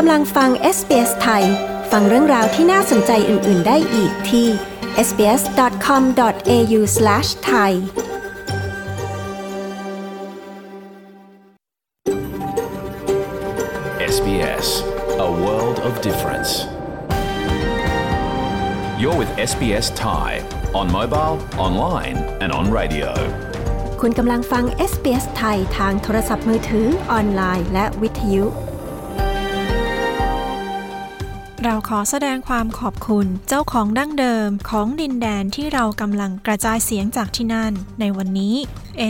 กำลังฟัง SBS ไทย ฟังเรื่องราวที่น่าสนใจอื่น ๆ ได้อีกที่ sbs.com.au/thai SBS A world of difference You're with SBS Thai on mobile, online and on radio คุณกำลังฟัง SBS ไทยทางโทรศัพท์มือถือ ออนไลน์ และวิทยุ เราขอแสดงความขอบคุณเจ้าของดั้งเดิมของดินแดนที่เรากำลังกระจายเสียงจากที่นั่น ในวันนี้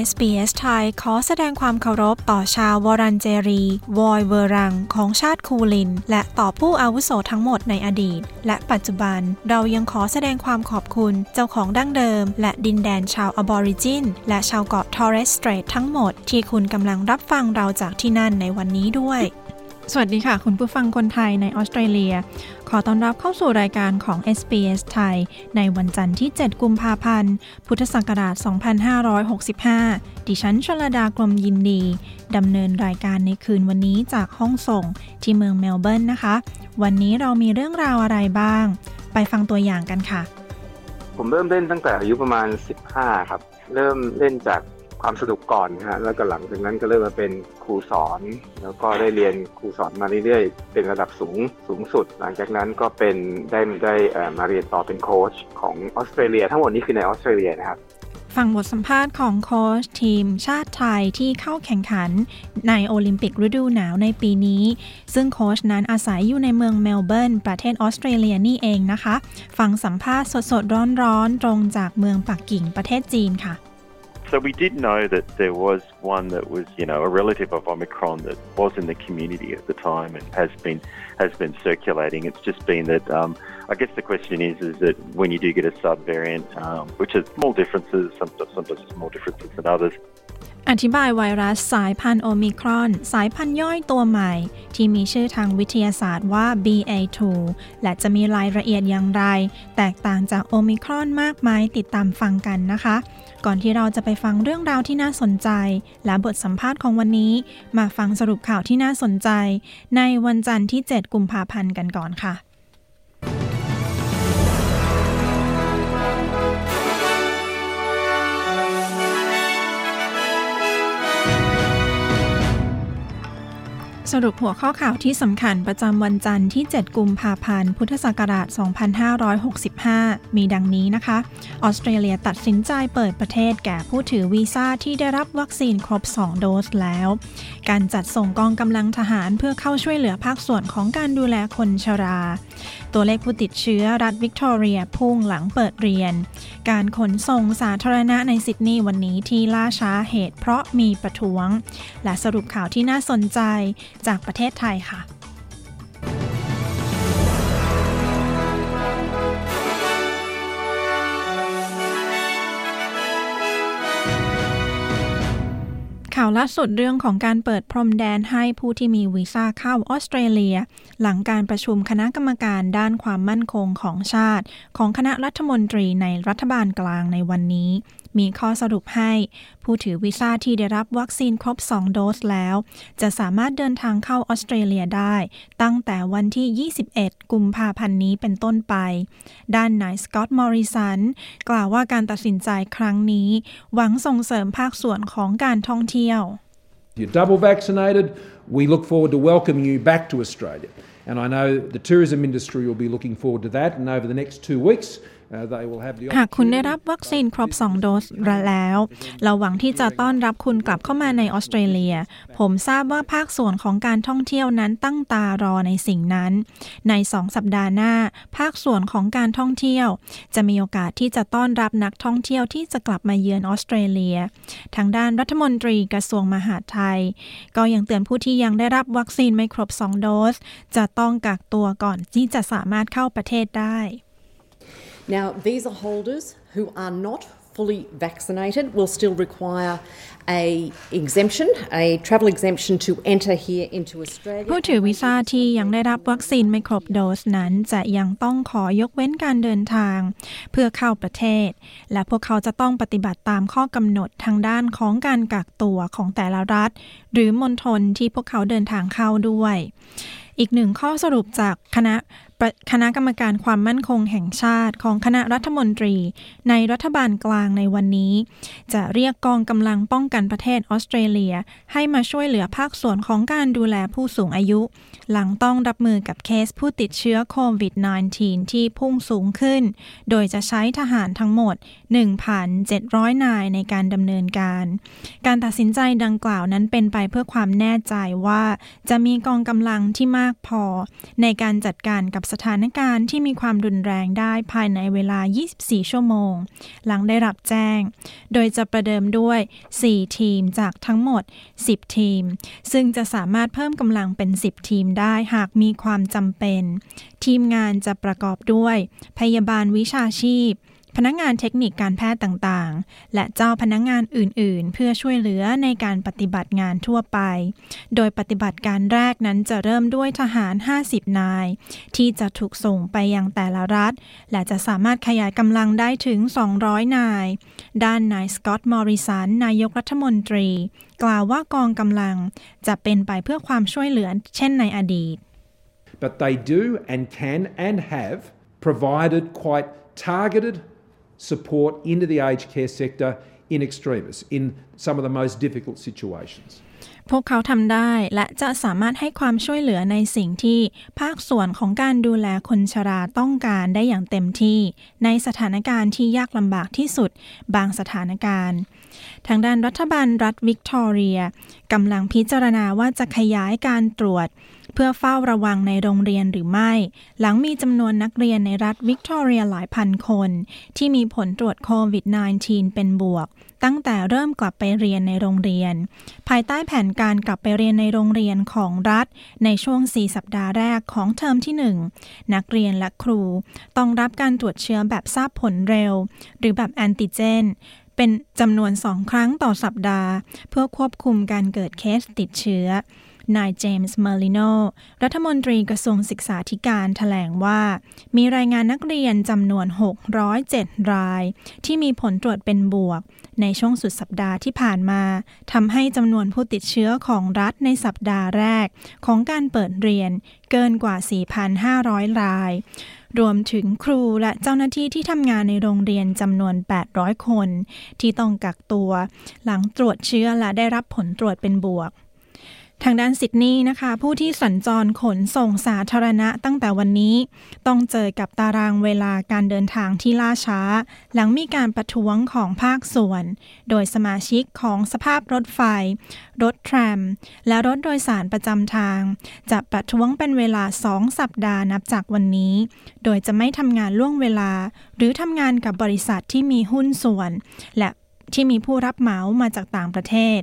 SBS ไทยขอแสดงความเคารพต่อชาววอรันเจรี วอยเวรัง ของชาติคูลิน และต่อผู้อาวุโสทั้งหมดในอดีต และปัจจุบันเรายังขอแสดงความขอบคุณเจ้าของดั้งเดิม และดินแดนชาวอบอริจิน และชาวเกาะทอร์เรสสเตรททั้งหมด ที่คุณกำลังรับฟังเราจากที่นั่นในวันนี้ด้วย สวัสดีค่ะ คุณผู้ฟังคนไทยในออสเตรเลีย ขอต้อนรับเข้าสู่รายการของ SBS ไทย ในวันจันทร์ที่ 7 กุมภาพันธ์ พุทธศักราช 2565 ดิฉันชลดากรมยินดี ดำเนินรายการในคืนวันนี้จากห้องส่งที่เมืองเมลเบิร์นนะคะ วันนี้เรามีเรื่องราวอะไรบ้าง ไปฟังตัวอย่างกันค่ะ ผมเริ่มเล่นตั้งแต่อายุประมาณ 15 ครับ เริ่มเล่นจาก ความสนุกก่อนนะฮะแล้วก็หลังจากนั้นก็เริ่มมาเป็นครูสอน แล้วก็ได้เรียนครูสอนมาเรื่อยๆเป็นระดับสูงสูงสุด หลังจากนั้นก็เป็นได้ได้อ่อมาเรียนต่อเป็นโค้ชของออสเตรเลีย ทั้งหมดนี้คือในออสเตรเลียนะครับฟังบทสัมภาษณ์ของโค้ชทีมชาติไทยที่เข้าแข่งขันในโอลิมปิกฤดูหนาวในปีนี้ ซึ่งโค้ชนั้นอาศัยอยู่ในเมืองเมลเบิร์น ประเทศออสเตรเลียนี่เองนะคะ ฟังสัมภาษณ์สดๆ ร้อนๆ ตรงจากเมืองปักกิ่งประเทศจีนค่ะ So we did know that there was one that was, you know, a relative of Omicron that was in the community at the time and has been has been circulating. It's just been that um, I guess the question is is that when you do get a subvariant, um, which has small differences, sometimes sometimes small differences than others. อธิบายไวรัสสายพันธุ์โอมิครอน สายพันธุ์ย่อยตัวใหม่ ที่มีชื่อทางวิทยาศาสตร์ว่า BA2 และจะมีรายละเอียดอย่างไร แตกต่างจากโอมิครอนมากไหมติดตามฟังกันนะคะ ก่อนที่เราจะไปฟังเรื่องราวที่น่าสนใจ และบทสัมภาษณ์ของวันนี้ มาฟังสรุปข่าวที่น่าสนใจ ในวันจันทร์ที่ 7 กุมภาพันธ์กันก่อนค่ะ สรุปหัวข้อข่าวที่สำคัญประจำวันจันทร์ที่ 7 กุมภาพันธ์ พุทธศักราช 2565 มีดังนี้นะคะ ออสเตรเลียตัดสินใจเปิดประเทศแก่ผู้ถือวีซ่าที่ได้รับวัคซีนครบ 2 โดสแล้ว การจัดส่งกองกำลังทหารเพื่อเข้าช่วยเหลือภาคส่วนของการดูแลคนชรา ตัวเลขผู้ติดเชื้อรัฐวิกตอเรียพุ่งหลังเปิดเรียน การขนส่งสาธารณะในซิดนีย์วันนี้ที่ล่าช้าเหตุเพราะมีประท้วง และสรุปข่าวที่น่าสนใจ จากประเทศไทยค่ะข่าวล่าสุดเรื่องของการเปิดพรมแดนให้ผู้ที่มีวีซ่าเข้าออสเตรเลีย หลังการประชุมคณะกรรมการด้านความมั่นคงของชาติ ของคณะรัฐมนตรีในรัฐบาลกลางในวันนี้ มีข้อสรุปให้ ผู้ถือวีซ่าที่ได้รับวัคซีนครบ 2 โดสแล้ว จะสามารถเดินทางเข้าออสเตรเลียได้ ตั้งแต่วันที่ 21 กุมภาพันธ์นี้เป็นต้นไป ด้านนายสกอตต์มอริสันกล่าวว่าการตัดสินใจครั้งนี้ หวังส่งเสริมภาคส่วนของการท่องเที่ยว You're double vaccinated. We look forward to welcoming you back to Australia. And I know the tourism industry will be looking forward to that. And over the next two weeks, uh, they will have the หากคุณได้ opportunity- รับวัคซีนครบ 2 โดสแล้ว เราหวังที่จะต้อนรับคุณกลับเข้ามาในออสเตรเลีย ผมทราบว่าภาคส่วนของการท่องเที่ยวนั้นตั้งตารอในสิ่งนั้น ใน 2 สัปดาห์หน้า ภาคส่วนของการท่องเที่ยว จะมีโอกาสที่จะต้อนรับนักท่องเที่ยวที่จะกลับมาเยือนออสเตรเลีย ทางด้านรัฐมนตรีกระทรวงมหาดไทย ก็ยังเตือนผู้ที่ยังได้รับวัคซีนไม่ครบ 2 โดส จะต้องกักตัวก่อนที่จะสามารถเข้าประเทศได้ Now, visa holders who are not fully vaccinated will still require a exemption, a travel exemption to enter here into Australia. ผู้ถือวีซ่าที่ยังได้รับวัคซีนไม่ครบโดสนั้นจะยังต้องขอยกเว้นการเดินทาง เพื่อเข้าประเทศ และพวกเขาจะต้องปฏิบัติตามข้อกำหนดทางด้านของการกักตัวของแต่ละรัฐ หรือมณฑลที่พวกเขาเดินทางเข้าด้วย อีกหนึ่งข้อสรุปจากคณะ คณะกรรมการความมั่นคงแห่งชาติของคณะรัฐมนตรี ในรัฐบาลกลางในวันนี้ จะเรียกกองกำลังป้องกันประเทศออสเตรเลีย ให้มาช่วยเหลือภาคส่วนของการดูแลผู้สูงอายุ หลังต้องรับมือกับเคสผู้ติดเชื้อโควิด -19 ที่พุ่งสูงขึ้น โดยจะใช้ทหารทั้งหมด 1,700 นายในการดำเนินการ การตัดสินใจดังกล่าวนั้นเป็นไปเพื่อความแน่ใจว่า จะมีกองกำลังที่มากพอ ในการจัดการกับสถานการณ์ที่มีความรุนแรงได้ภายในเวลา 24 ชั่วโมง หลังได้รับแจ้ง โดยจะประเดิมด้วย 4 ทีมจากทั้งหมด 10 ทีม ซึ่งจะสามารถเพิ่มกำลังเป็น 10 ทีมได้หากมีความจำเป็น ทีมงานจะประกอบด้วย พยาบาลวิชาชีพ พนักงานเทคนิคการแพทย์ต่างๆ และเจ้าพนักงานอื่นๆ เพื่อช่วยเหลือในการปฏิบัติงานทั่วไป โดยปฏิบัติการแรกนั้นจะเริ่มด้วยทหาร 50 นาย ที่จะถูกส่งไปยังแต่ละรัฐ และจะสามารถขยายกำลังได้ถึง 200 นาย ด้านนายสกอตต์มอริสันนายกรัฐมนตรี กล่าวว่ากองกำลังจะเป็นไปเพื่อความช่วยเหลือเช่นในอดีต But they do and can and have provided quite targeted support into the aged care sector in extremis, in some of the most difficult situations. พวกเขาทำได้และจะสามารถให้ความช่วยเหลือในสิ่งที่ภาคส่วนของการดูแลคนชราต้องการได้อย่างเต็มที่ ในสถานการณ์ที่ยากลำบากที่สุดบางสถานการณ์ ทางด้านรัฐบาลรัฐวิกตอเรียกำลังพิจารณาว่าจะขยายการตรวจ เพื่อเฝ้าระวังในโรงเรียนหรือไม่ หลังมีจำนวนนักเรียนในรัฐวิกตอเรียหลายพันคน ที่มีผลตรวจโควิด -19 เป็นบวก ตั้งแต่เริ่มกลับไปเรียนในโรงเรียน ภายใต้แผนการกลับไปเรียนในโรงเรียนของรัฐ ในช่วง 4 สัปดาห์แรกของเทอมที่ 1 นักเรียนและครู ต้องรับการตรวจเชื้อแบบทราบผลเร็ว หรือแบบแอนติเจนเป็นจำนวนสองครั้งต่อสัปดาห์ เพื่อควบคุมการเกิดเคสติดเชื้อ นายเจมส์เมอร์ลิโนรัฐมนตรีกระทรวงศึกษาธิการแถลงว่า มีรายงานนักเรียนจำนวน 607 ราย ที่มีผลตรวจเป็นบวก ในช่วงสุดสัปดาห์ที่ผ่านมาทำให้จำนวนผู้ติดเชื้อของรัฐในสัปดาห์แรก ของการเปิดเรียนเกินกว่า 4,500 ราย รวมถึงครูและเจ้าหน้าที่ที่ทำงานในโรงเรียนจำนวน 800 คน ที่ต้องกักตัว หลังตรวจเชื้อและได้รับผลตรวจเป็นบวก ทางด้านซิดนีย์นะคะ ผู้ที่สัญจรขนส่งสาธารณะตั้งแต่วันนี้ ต้องเจอกับตารางเวลาการเดินทางที่ล่าช้า หลังมีการประท้วงของภาคส่วน โดยสมาชิกของสภาพรถไฟ รถแทรม และรถโดยสารประจำทาง จะประท้วงเป็นเวลาสองสัปดาห์นับจากวันนี้ โดยจะไม่ทำงานล่วงเวลา หรือทำงานกับบริษัทที่มีหุ้นส่วน และที่มีผู้รับเหมามาจากต่างประเทศ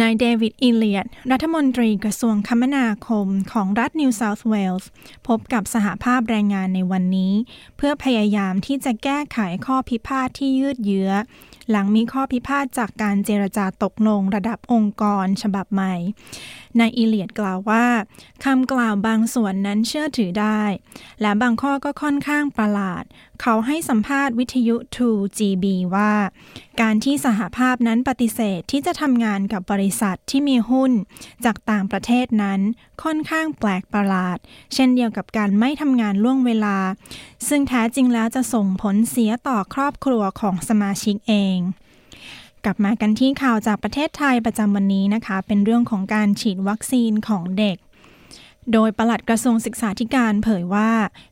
นายเดวิด อิเลียด รัฐมนตรีกระทรวงคมนาคมของรัฐนิวเซาท์เวลส์พบกับสหภาพแรงงานในวันนี้ เพื่อพยายามที่จะแก้ไขข้อพิพาทที่ยืดเยื้อ หลังมีข้อพิพาทจากการเจรจาตกลงระดับองค์กรฉบับใหม่ นายอิเลียดกล่าวว่าคำกล่าวบางส่วนนั้นเชื่อถือได้ และบางข้อก็ค่อนข้างประหลาด เขาให้สัมภาษณ์วิทยุ 2GB ว่า การที่สหภาพนั้นปฏิเสธที่จะทำงานกับบริษัทที่มีหุ้น จากต่างประเทศนั้นค่อนข้างแปลกประหลาด เช่นเดียวกับการไม่ทำงานล่วงเวลา ซึ่งแท้จริงแล้วจะส่งผลเสียต่อครอบครัวของสมาชิกเองกลับมากันที่ข่าวจากประเทศไทยประจำวันนี้นะคะ เป็นเรื่องของการฉีดวัคซีนของเด็ก โดยปลัดกระทรวงศึกษาธิการเผยว่า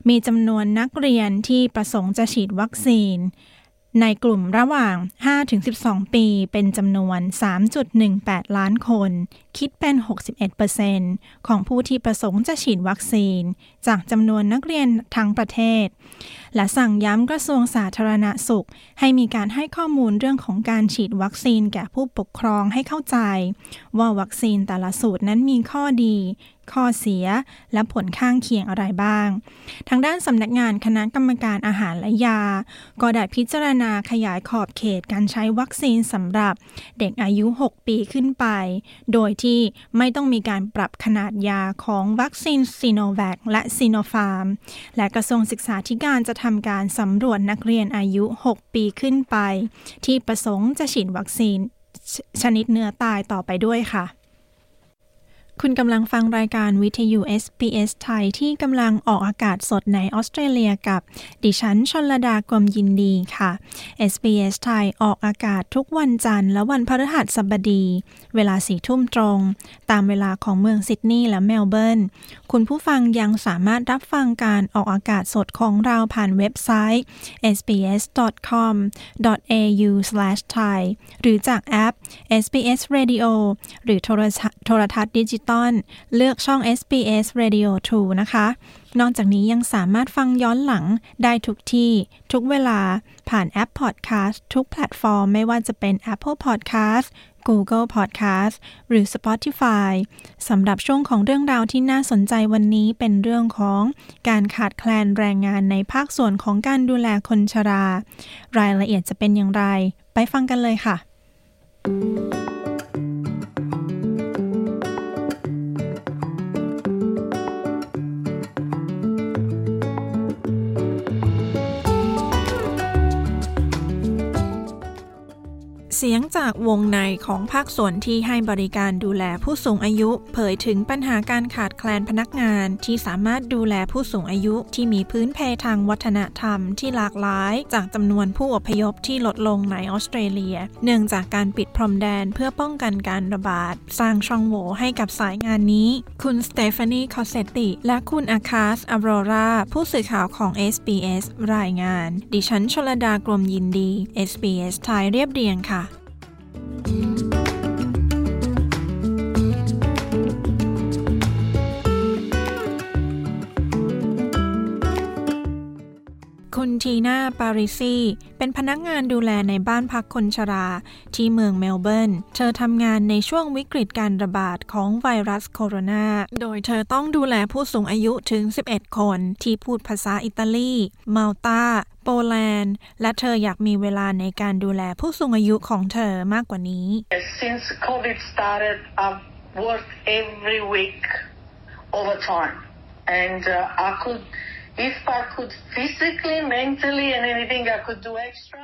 มีจำนวนนักเรียนที่ประสงค์จะฉีดวัคซีน ในกลุ่มระหว่าง 5-12 ปีเป็นจำนวน 3.18 ล้านคน คิดเป็น 61%ของผู้ที่ประสงค์จะฉีดวัคซีน จากจำนวนนักเรียนทั้งประเทศ และสั่งย้ำกระทรวงสาธารณาสุข ให้มีการให้ข้อมูลเรื่องของการฉีดวัคซีนแก่ผู้ปกครองให้เข้าใจ ว่าวัคซีนแต่ละสูตรนั้นมีข้อดี ข้อเสีย และผลข้างเคียงอะไรบ้าง ทางด้านสำนักงานคณะกรรมการอาหารและยา ก็ได้พิจารณาขยายขอบเขตการใช้วัคซีนสำหรับเด็กอายุ 6 ปีขึ้นไป โดยที่ไม่ต้องมีการปรับขนาดยาของวัคซีนซีโนแวคและซีโนฟาร์ม และกระทรวงศึกษาธิการจะทำการสำรวจนักเรียนอายุ 6 ปีขึ้นไป ที่ประสงค์จะฉีดวัคซีนชนิดเนื้อตายต่อไปด้วยค่ะ คุณกำลังฟังรายการวิทยุ SBS ไทยที่กำลังออกอากาศสดในออสเตรเลียกับ ดิฉันชนลดากรมยินดีค่ะ SBS ไทยออกอากาศทุกวันจันทร์และวันพฤหัสบดี เวลาสี่ทุ่มตรง ตามเวลาของเมืองซิดนีย์และเมลเบิร์น คุณผู้ฟังยังสามารถรับฟังการออกอากาศสดของเราผ่านเว็บไซต์ sbs.com.au/thai หรือจากแอป SBS Radio หรือโทรทัศน์ดิจิตอลเลือกช่อง SBS Radio 2 นะคะ นอกจากนี้ยังสามารถฟังย้อนหลังได้ทุกที่ ทุกเวลาผ่านแอป Podcast ทุกแพลตฟอร์ม ไม่ว่าจะเป็น Apple Podcast Google Podcast หรือ Spotify สำหรับช่วงของเรื่องราวที่น่าสนใจวันนี้เป็นเรื่องของการขาดแคลนแรงงานในภาคส่วนของการดูแลคนชรา รายละเอียดจะเป็นอย่างไร ไปฟังกันเลยค่ะ เสียงจากวงในของภาคส่วนที่ให้บริการดูแลผู้สูงอายุ เผยถึงปัญหาการขาดแคลนพนักงานที่สามารถดูแลผู้สูงอายุที่มีพื้นเพทางวัฒนธรรมที่หลากหลาย จากจำนวนผู้อพยพที่ลดลงในออสเตรเลีย เนื่องจากการปิดพรมแดนเพื่อป้องกันการระบาด สร้างช่องโหว่ให้กับสายงานนี้ คุณสเตฟานีคอเซตติ และคุณอาคาสอโรราผู้สื่อข่าวของ SBS รายงาน ดิฉันชลดากรมยินดี SBS ไทยเรียบเรียงค่ะ คุณทีน่า ปาริซีเป็นพนักงานดูแลในบ้านพักคนชรา ที่เมืองเมลเบิร์น เธอทำงานในช่วงวิกฤตการระบาดของไวรัสโคโรนา โดยเธอต้องดูแลผู้สูงอายุถึง 11 คนที่พูดภาษาอิตาลี มาลตาโปแลนด์ และเธออยากมีเวลาในการดูแลผู้สูงอายุของเธอมากกว่านี้ Since COVID started I've worked every week overtime and uh, I could if I could physically, mentally, and anything I could do extra.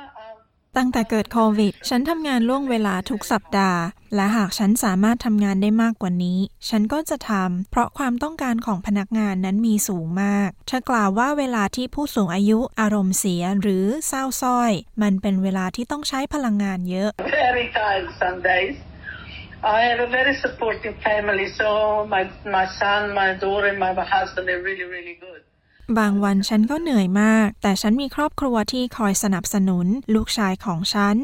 ตั้งแต่เกิดโควิด ฉันทำงานล่วงเวลาทุกสัปดาห์ และหากฉันสามารถทำงานได้มากกว่านี้ ฉันก็จะทำ เพราะความต้องการของพนักงานนั้นมีสูงมาก เธอกล่าวว่าเวลาที่ผู้สูงอายุอารมณ์เสียหรือเศร้าส้อย มันเป็นเวลาที่ต้องใช้พลังงานเยอะ Very tired some days. I have a very supportive family, so my my son, my daughter, and my husband are really really good. บางวันฉันก็เหนื่อยมาก แต่ฉันมีครอบครัวที่คอยสนับสนุน ลูกชายของฉัน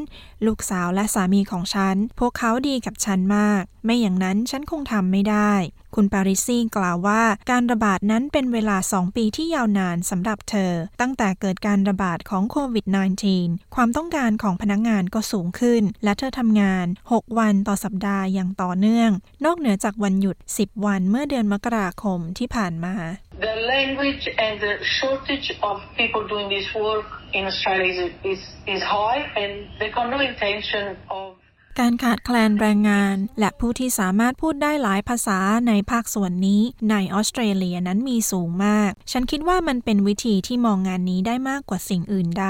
ลูกสาวและสามีของฉัน พวกเขาดีกับฉันมาก ไม่อย่างนั้นฉันคงทำไม่ได้ คุณปาริซีกล่าวว่า การระบาดนั้นเป็นเวลา 2 ปีที่ยาวนานสำหรับเธอ ตั้งแต่เกิดการระบาดของโควิด -19 ความต้องการของพนักงงานก็สูงขึ้น และเธอทำงาน 6 วันต่อสัปดาห์อย่างต่อเนื่อง นอกเหนือจากวันหยุด 10 วันเมื่อเดือนมกราคมที่ผ่านมา The language and the shortage of people doing this work in Australia is, is, is high and they got no intention of การขาดแคลนแรงงาน และผู้ที่สามารถพูดได้หลายภาษาในภาคส่วนนี้ ในออสเตรเลียนั้นมีสูงมาก ฉันคิดว่ามันเป็นวิธีที่มองงานนี้ได้มากกว่าสิ่งอื่นใด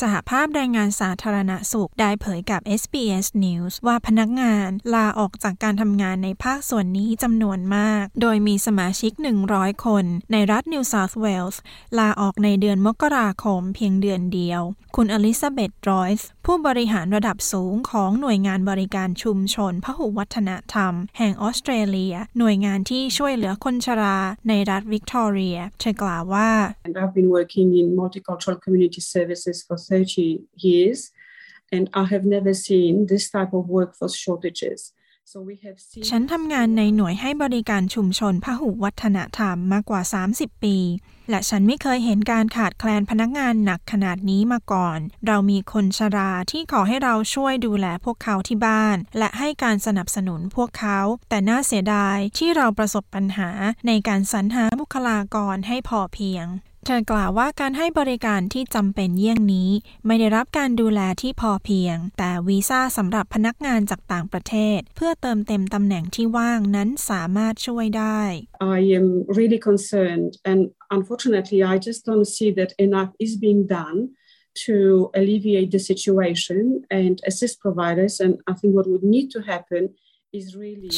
สหภาพแรงงานสาธารณสุขได้เผยกับ SBS News ว่าพนักงานลาออกจากการทำงานในภาคส่วนนี้จำนวนมาก โดยมีสมาชิก 100 คน ในรัฐนิวเซาท์เวลส์ลาออกในเดือนมกราคมเพียงเดือนเดียว คุณอลิซาเบธรอยส์ผู้บริหารระดับสูงของหน่วยงานบริการชุมชนพหุวัฒนธรรม แห่งออสเตรเลีย หน่วยงานที่ช่วยเหลือคนชราในรัฐวิกตอเรียเธอกล่าวว่า And I've been working in multicultural community services for 30 years and I have never seen this type of workforce shortages ฉันทำงานในหน่วยให้บริการชุมชนพหุวัฒนธรรมมากกว่า 30 ปี และฉันไม่เคยเห็นการขาดแคลนพนักงานหนักขนาดนี้มาก่อน เรามีคนชราที่ขอให้เราช่วยดูแลพวกเขาที่บ้าน และให้การสนับสนุนพวกเขา แต่น่าเสียดายที่เราประสบปัญหาในการสรรหาบุคลากรให้พอเพียง เธอกล่าวว่าการให้บริการที่จำเป็นเยี่ยงนี้ ไม่ได้รับการดูแลที่พอเพียง แต่วีซ่าสำหรับพนักงานจากต่างประเทศ เพื่อเติมเต็มตำแหน่งที่ว่างนั้นสามารถช่วยได้ I am really concerned and unfortunately I just don't see that enough is being done to alleviate the situation and assist providers and I think what would need to happen is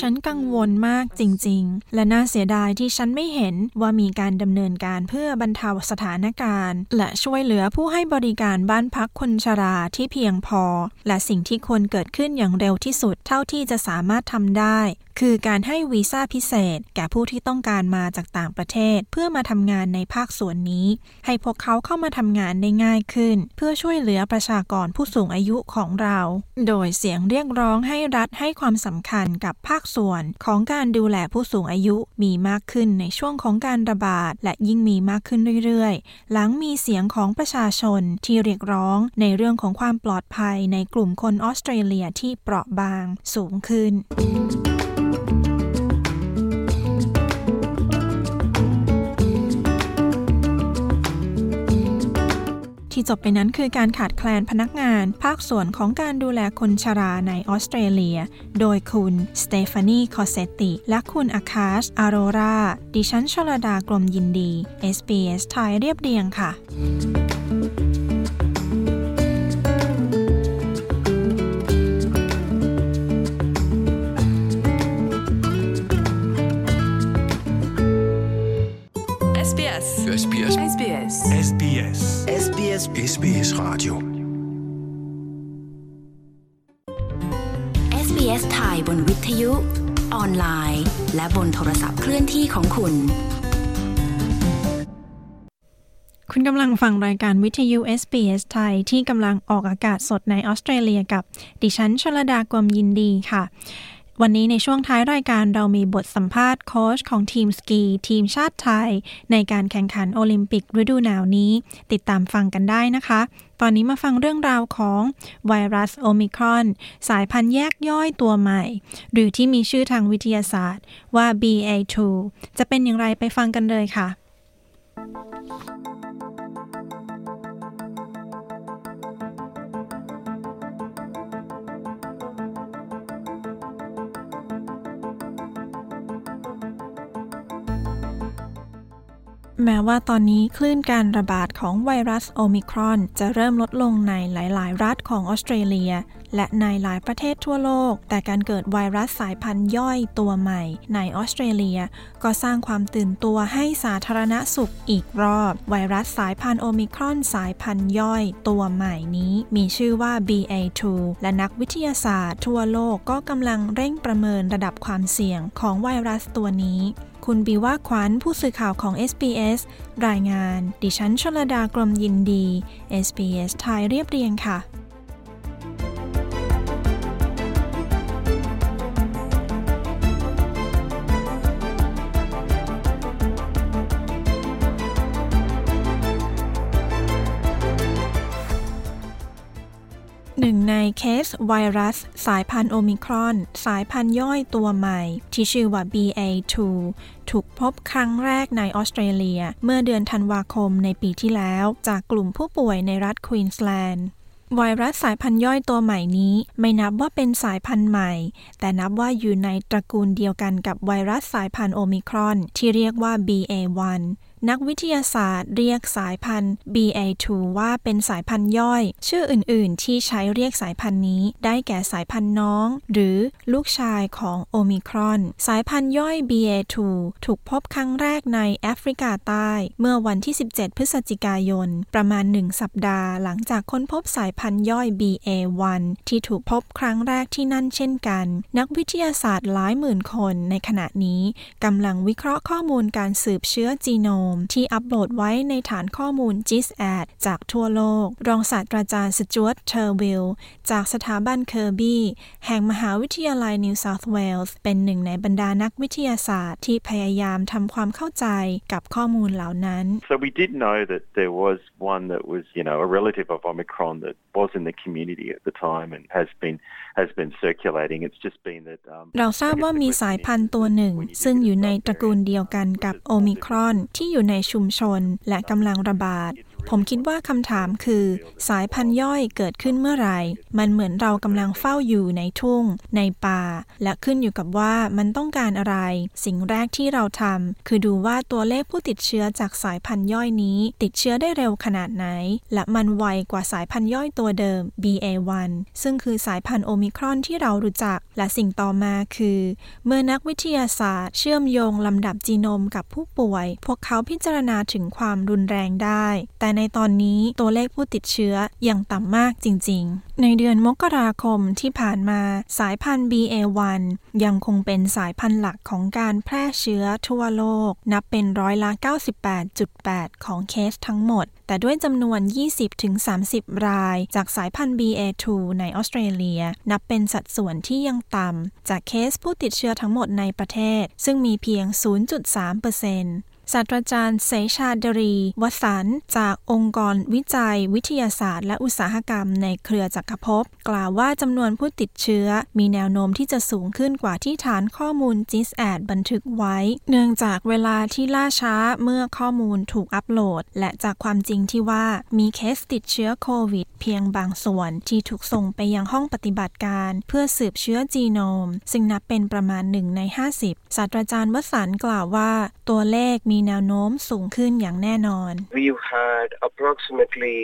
ฉันกังวลมากจริง ๆ และน่าเสียดายที่ฉันไม่เห็นว่ามีการดำเนินการเพื่อบรรเทาสถานการณ์ และช่วยเหลือผู้ให้บริการบ้านพักคนชราที่เพียงพอ และสิ่งที่ควรเกิดขึ้นอย่างเร็วที่สุดเท่าที่จะสามารถทำได้ คือการให้วีซ่าพิเศษ แก่ผู้ที่ต้องการมาจากต่างประเทศ เพื่อมาทำงานในภาคส่วนนี้ ให้พวกเขาเข้ามาทำงานได้ง่ายขึ้น เพื่อช่วยเหลือประชากรผู้สูงอายุของเรา โดยเสียงเรียกร้องให้รัฐให้ความสำคัญกับภาคส่วนของการดูแลผู้สูงอายุมีมากขึ้นในช่วงของการระบาด และยิ่งมีมากขึ้นเรื่อยๆ หลังมีเสียงของประชาชนที่เรียกร้องในเรื่องของความปลอดภัยในกลุ่มคนออสเตรเลียที่เปราะบางสูงขึ้น ที่จบไปนั้นคือการขาดแคลนพนักงาน ภาคส่วนของการดูแลคนชราในออสเตรเลีย โดยคุณสเตฟานีคอเซติ และคุณอาคาชอารราดิฉันชลดากลมยินดี SBS ไทยเรียบเรียงค่ะ SBS SBS SBS SBS SBS SBS Radio SBS ไทยบนวิทยุ ออนไลน์ และบนโทรศัพท์เคลื่อนที่ของคุณ คุณกำลังฟังรายการวิทยุ SBS ไทยที่กำลังออกอากาศสดในออสเตรเลียกับ ดิฉันชลดากวมยินดีค่ะ วันนี้ในช่วงท้ายรายการเรามีบทสัมภาษณ์โค้ชของทีมสกี ทีมชาติไทย ในการแข่งขันโอลิมปิกฤดูหนาวนี้ ติดตามฟังกันได้นะคะ ตอนนี้มาฟังเรื่องราวของไวรัสโอมิครอน สายพันธุ์แยกย่อยตัวใหม่ หรือที่มีชื่อทางวิทยาศาสตร์ว่า BA2 จะเป็นอย่างไรไปฟังกันเลยค่ะ แม้ว่าตอนนี้คลื่นการระบาดของไวรัสโอมิครอน จะเริ่มลดลงในหลาย ๆ รัฐของออสเตรเลีย และในหลายประเทศทั่วโลก แต่การเกิดไวรัสสายพันธุ์ย่อยตัวใหม่ ในออสเตรเลีย ก็สร้างความตื่นตัวให้สาธารณสุขอีกรอบ ไวรัสสายพันธุ์โอมิครอนสายพันธุ์ย่อยตัวใหม่นี้ มีชื่อว่า BA2 และนักวิทยาศาสตร์ ทั่วโลกก็กำลังเร่งประเมินระดับความเสี่ยงของไวรัสตัวนี้ คุณบีว่าขวัญผู้สื่อข่าวของ SBS รายงาน ดิฉันชลดากรมยินดี SBS ไทยเรียบเรียงค่ะ เคสไวรัส สายพันธุ์โอมิครอน สายพันธุ์ย่อยตัวใหม่ ที่ชื่อว่า BA2 ถูกพบครั้งแรกในออสเตรเลีย เมื่อเดือนธันวาคมในปีที่แล้ว จากกลุ่มผู้ป่วยในรัฐควีนสแลนด์ไวรัสสายพันธุ์ย่อยตัวใหม่นี้ ไม่นับว่าเป็นสายพันธุ์ใหม่ แต่นับว่าอยู่ในตระกูลเดียวกันกับไวรัสสายพันธุ์โอมิครอน ที่เรียกว่า BA1 นักวิทยาศาสตร์เรียกสายพันธุ์ BA2 ว่าเป็นสายพันธุ์ย่อย ชื่ออื่น ๆ ที่ใช้เรียกสายพันธุ์นี้ ได้แก่สายพันธุ์น้อง หรือลูกชายของโอมิครอน สายพันธุ์ย่อย BA2 ถูกพบครั้งแรกในแอฟริกาใต้ เมื่อวันที่ 17 พฤศจิกายน ประมาณ 1 สัปดาห์ หลังจากค้นพบสายพันธุ์ย่อย BA1 ที่ถูกพบครั้งแรกที่นั่นเช่นกัน นักวิทยาศาสตร์หลายหมื่นคนในขณะนี้กำลังวิเคราะห์ข้อมูลการสืบเชื้อจีโนมที่อัปโหลดไว้ในฐานข้อมูล GISAID จากทั่วโลก รองศาสตราจารย์สจวตเทอร์วิลจากสถาบันเคอร์บี้แห่งมหาวิทยาลัยนิวเซาท์เวลส์เป็นหนึ่งในบรรดานักวิทยาศาสตร์ที่พยายามทำความเข้าใจกับข้อมูลเหล่านั้น So we did know that there was one that was, you know, a relative of Omicron that was in the community at the time and has been has been circulating. It's just been that. Um, เราทราบว่ามีสายพันธุ์ตัวหนึ่ง ซึ่งอยู่ในตระกูลเดียวกันกับโอมิครอนที่อยู่ในชุมชนและกำลังระบาด ผมคิดว่าคำถามคือ สายพันธุ์ย่อยเกิดขึ้นเมื่อไหร่ มันเหมือนเรากำลังเฝ้าอยู่ในทุ่ง ในป่า และขึ้นอยู่กับว่ามันต้องการอะไร สิ่งแรกที่เราทำคือดูว่าตัวเลขผู้ติดเชื้อจากสายพันธุ์ย่อยนี้ ติดเชื้อได้เร็วขนาดไหน และมันไวกว่าสายพันธุ์ย่อยตัวเดิม BA1 ซึ่งคือสายพันธุ์โอมิครอนที่เรารู้จัก และสิ่งต่อมาคือ เมื่อนักวิทยาศาสตร์ เชื่อมโยงลำดับจีโนมกับผู้ป่วย พวกเขาพิจารณาถึงความรุนแรงได้ แต่ในตอนนี้ตัวเลขผู้ติดเชื้อยังต่ำมากจริง ๆ ในเดือนมกราคมที่ผ่านมาสายพันธุ์ BA1 ยังคงเป็นสายพันธุ์หลักของการแพร่เชื้อทั่วโลก นับเป็นร้อยละ 98.8 ของเคสทั้งหมด แต่ด้วยจำนวน 20-30 ราย จากสายพันธุ์ BA2 ในออสเตรเลีย นับเป็นสัดส่วนที่ยังต่ำจากเคสผู้ติดเชื้อทั้งหมดในประเทศ ซึ่งมีเพียง 0.3% ศาสตราจารย์เสชาดรี วสันจากองค์กรวิจัย วิทยาศาสตร์ และอุตสาหกรรมในเครือจักรภพ กล่าวว่าจำนวนผู้ติดเชื้อ มีแนวโน้มที่จะสูงขึ้นกว่าที่ฐานข้อมูล GISAID บันทึกไว้ เนื่องจากเวลาที่ล่าช้าเมื่อข้อมูลถูกอัปโหลด และจากความจริงที่ว่ามีเคสติดเชื้อโควิด เพียงบางส่วนที่ถูกส่งไปยังห้องปฏิบัติการ เพื่อสืบเชื้อจีโนม ซึ่งนับเป็นประมาณหนึ่งใน50ศาสตราจารย์วสันกล่าวว่า ตัวเลขมี แนวโน้มสูงขึ้นอย่างแน่นอน We've had approximately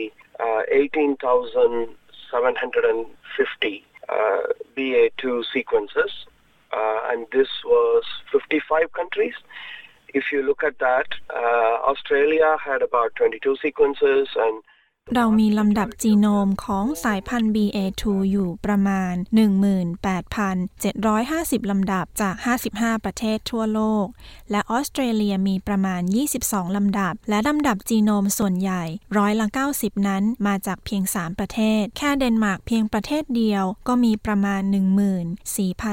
uh, 18,750 uh, BA2 sequences, uh, and this was 55 countries. If you look at that, uh, Australia had about 22 sequences and เรามีลำดับจีโนมของสายพันธุ์ BA2 อยู่ประมาณ 18,750 ลำดับจาก 55 ประเทศทั่วโลก และออสเตรเลียมีประมาณ 22 ลำดับ และลำดับจีโนมส่วนใหญ่ร้อยละ90 นั้นมาจากเพียง 3 ประเทศ แค่เดนมาร์กเพียงประเทศเดียวก็มีประมาณ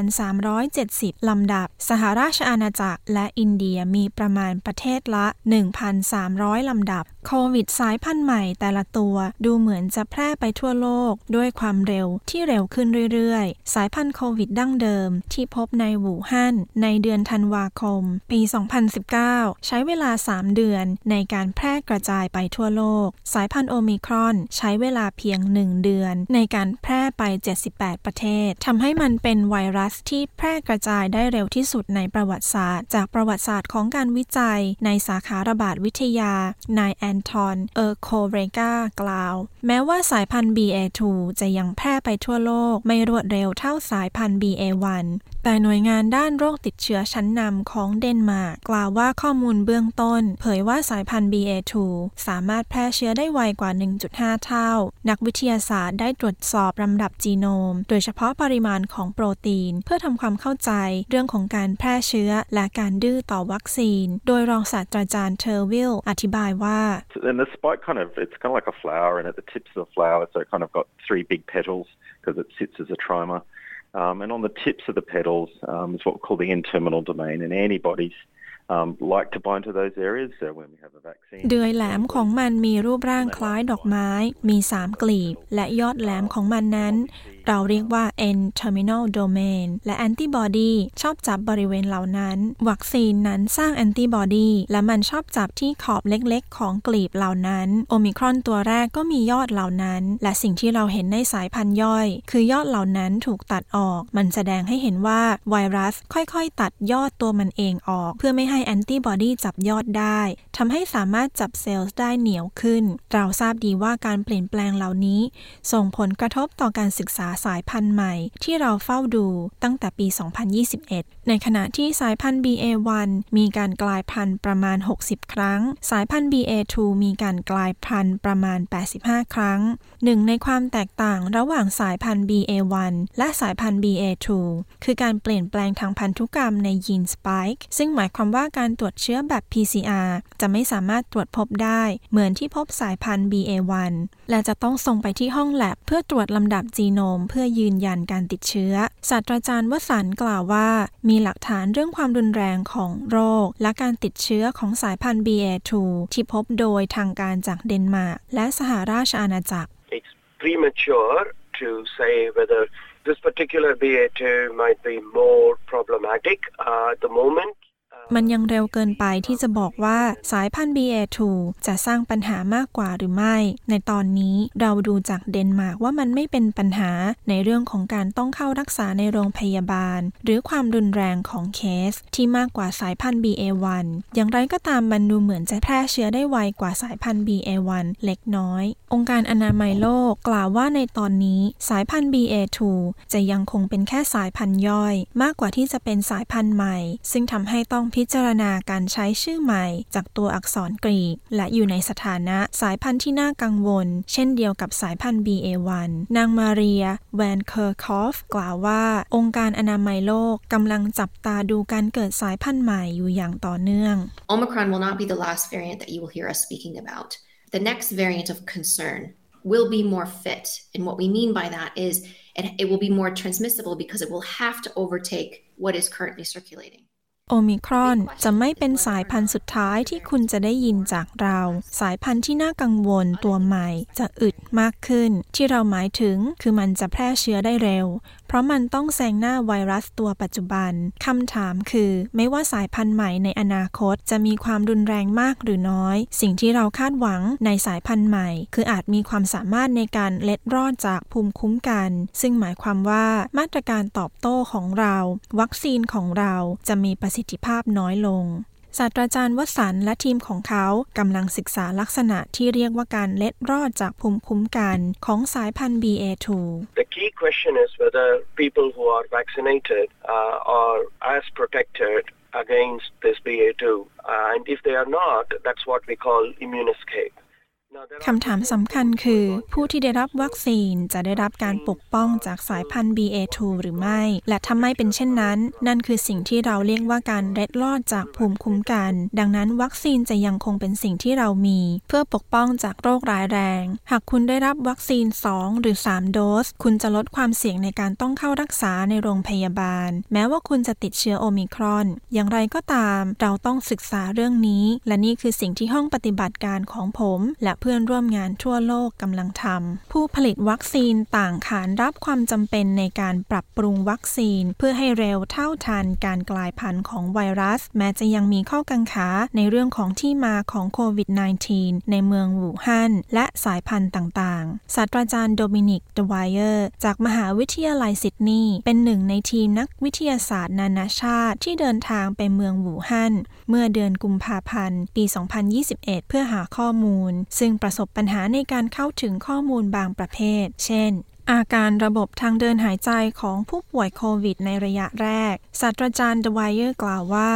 14,370 ลำดับ สหราชอาณาจักรและอินเดียมีประมาณประเทศละ 1,300 ลำดับ โควิดสายพันธุ์ใหม่แต่ละตัวดูเหมือนจะแพร่ไปทั่วโลกด้วยความเร็วที่เร็วขึ้นเรื่อยๆ สายพันธุ์โควิดดั้งเดิม ที่พบในหูฮั่นในเดือนธันวาคม ปี 2019 ใช้เวลา 3 เดือนในการแพร่กระจายไปทั่วโลก สายพันธุ์โอมิครอน ใช้เวลาเพียง 1 เดือน ในการแพร่ไป 78 ประเทศทำให้มันเป็นไวรัสที่แพร่กระจายได้เร็วที่สุดในประวัติศาสตร์ จากประวัติศาสตร์ของการวิจัยในสาขาระบาดวิทยา นายแอนทอน เออร์โคเรกากล่าว แม้ว่าสายพันธุ์ BA2 จะยังแพร่ไปทั่วโลกไม่รวดเร็วเท่าสายพันธุ์ BA1 แต่หน่วยงานด้านโรคติดเชื้อชั้นนำของเดนมาร์กกล่าวว่าข้อมูลเบื้องต้น เผยว่าสายพันธุ์ BA2 สามารถแพร่เชื้อได้ไวกว่า 1.5 เท่า นักวิทยาศาสตร์ได้ตรวจสอบลำดับจีโนม โดยเฉพาะปริมาณของโปรตีน เพื่อทำความเข้าใจเรื่องของการแพร่เชื้อและการดื้อต่อวัคซีน โดยรองศาสตราจารย์เทอร์วิลอธิบายว่า And the spike kind of, it's kind of like a flower, and at the tips of the flower, so it kind of got three big petals because it sits as a trimer. Um, and on the tips of the petals um, is what we call the N-terminal domain, and antibodies um, like to bind to those areas. So when we have a vaccine, เดือยแหลมของมันมีรูปร่างคล้ายดอกไม้ มี3กลีบ และยอดแหลมของมันนั้น เราเรียกว่า N-terminal domain และแอนติบอดีชอบจับบริเวณเหล่านั้น วัคซีนนั้นสร้างแอนติบอดีและมันชอบจับที่ขอบเล็กๆ ของกลีบเหล่านั้น โอมิครอนตัวแรกก็มียอดเหล่านั้น และสิ่งที่เราเห็นในสายพันธุ์ย่อย คือยอดเหล่านั้นถูกตัดออก มันแสดงให้เห็นว่าไวรัสค่อยๆ ตัดยอดตัวมันเองออกเพื่อไม่ให้แอนติบอดีจับยอดได้ทำให้สามารถจับเซลล์ได้เหนียวขึ้น เราทราบดีว่าการเปลี่ยนแปลงเหล่านี้ ส่งผลกระทบต่อการศึกษาสายพันธุ์ใหม่ ที่เราเฝ้าดูตั้งแต่ปี 2021 ในขณะที่สายพันธุ์ BA1 มีการกลายพันธุ์ประมาณ 60 ครั้ง สายพันธุ์ BA2 มีการกลายพันธุ์ประมาณ 85 ครั้ง หนึ่งในความแตกต่างระหว่างสายพันธุ์ BA1 และสายพันธุ์ BA2 คือการเปลี่ยนแปลงทางพันธุกรรมในยีนสปายค์ซึ่งหมายความว่าการตรวจเชื้อแบบ PCR จะไม่สามารถตรวจพบได้ เหมือนที่พบสายพันธุ์ BA1 และจะต้องส่งไปที่ห้องแลบเพื่อตรวจลำดับจีโนม เพื่อยืนยันการติดเชื้อ ศาสตราจารย์วสันกล่าวว่า มีหลักฐานเรื่องความรุนแรงของโรค และการติดเชื้อของสายพันธุ์ BA2 ที่พบโดยทางการจากเดนมาร์กและสหราชอาณาจักร it's premature to say whether this particular BA2 might be more problematic uh, at the moment. มันยังเร็วเกินไปที่จะบอกว่าสายพันธุ์ BA2 จะสร้างปัญหามากกว่าหรือไม่ ในตอนนี้เราดูจากเดนมาร์กว่ามันไม่เป็นปัญหาในเรื่องของการต้องเข้ารักษาในโรงพยาบาล หรือความรุนแรงของเคส ที่มากกว่าสายพันธุ์ BA1 อย่างไรก็ตามมันดูเหมือนจะแพร่เชื้อได้ไวกว่าสายพันธุ์ BA1 เล็กน้อย องค์การอนามัยโลกกล่าวว่าในตอนนี้สายพันธุ์ BA2 จะยังคงเป็นแค่สายพันธุ์ย่อย มากกว่าที่จะเป็นสายพันธุ์ใหม่ ซึ่งทำให้ต้องพิจารณาการใช้ชื่อใหม่จากตัวอักษรกรีก และอยู่ในสถานะสายพันธุ์ที่น่ากังวล เช่นเดียวกับสายพันธุ์ BA1 นางมาเรีย แวนเคอร์คอฟ กล่าวว่า องค์การอนามัยโลกกำลังจับตาดูการเกิดสายพันธุ์ใหม่อยู่อย่างต่อเนื่อง Omicron will not be the last variant that you will hear us speaking about. The next variant of concern will be more fit. And what we mean by that is it, it will be more transmissible because it will have to overtake what is currently circulating. โอมิครอนจะไม่เป็นสายพันธุ์สุดท้ายที่คุณจะได้ยินจากเรา สายพันธุ์ที่น่ากังวลตัวใหม่จะอึดมากขึ้น ที่เราหมายถึงคือมันจะแพร่เชื้อได้เร็ว ราะมันต้องแซงหน้าไวรัสตัวปัจจุบัน คำถามคือ ไม่ว่าสายพันธุ์ใหม่ในอนาคตจะมีความรุนแรงมากหรือน้อย สิ่งที่เราคาดหวังในสายพันธุ์ใหม่ คืออาจมีความสามารถในการเล็ดรอดจากภูมิคุ้มกัน ซึ่งหมายความว่ามาตรการตอบโต้ของเรา วัคซีนของเราจะมีประสิทธิภาพน้อยลง ศาสตราจารย์วสันและทีมของเขากำลังศึกษาลักษณะที่เรียกว่าการเล็ดรอดจากภูมิคุ้มกันของสายพันธุ์ BA2 The key question is whether people who are vaccinated uh, are as protected against this BA2. Uh, and if they are not, that's what we call immune escape. คำถามสำคัญคือ ผู้ที่ได้รับวัคซีนจะได้รับการปกป้องจากสายพันธุ์ BA2 หรือไม่ และถ้าไม่เป็นเช่นนั้น นั่นคือสิ่งที่เราเรียกว่าการเร็ดลอดจากภูมิคุ้มกัน ดังนั้นวัคซีนจะยังคงเป็นสิ่งที่เรามี เพื่อปกป้องจากโรคร้ายแรง หากคุณได้รับวัคซีน 2 หรือ 3 โดส คุณจะลดความเสี่ยงในการต้องเข้ารักษาในโรงพยาบาล แม้ว่าคุณจะติดเชื้อโอมิครอน อย่างไรก็ตาม เราต้องศึกษาเรื่องนี้ และนี่คือสิ่งที่ห้องปฏิบัติการของผม และเพื่อนร่วมงานทั่วโลกกำลังทำผู้ผลิตวัคซีนต่างขานรับความจำเป็นในการปรับปรุงวัคซีน เพื่อให้เร็วเท่าทันการกลายพันธุ์ของไวรัส แม้จะยังมีข้อกังขาในเรื่องของที่มาของโควิด -19 ในเมืองอู่ฮั่นและสายพันธุ์ต่างๆ ศาสตราจารย์โดมินิกเดวายเออร์ จากมหาวิทยาลัยซิดนีย์เป็นหนึ่งในทีมนักวิทยาศาสตร์นานาชาติที่เดินทางไปเมืองอู่ฮั่นเมื่อเดือนกุมภาพันธ์ ปี 2021 เพื่อหาข้อมูล ซึ่งประสบปัญหาในการเข้าถึงข้อมูลบางประเภท เช่น อาการระบบทางเดินหายใจของผู้ป่วยโควิดในระยะแรก ศาสตราจารย์ดวายเออร์กล่าวว่า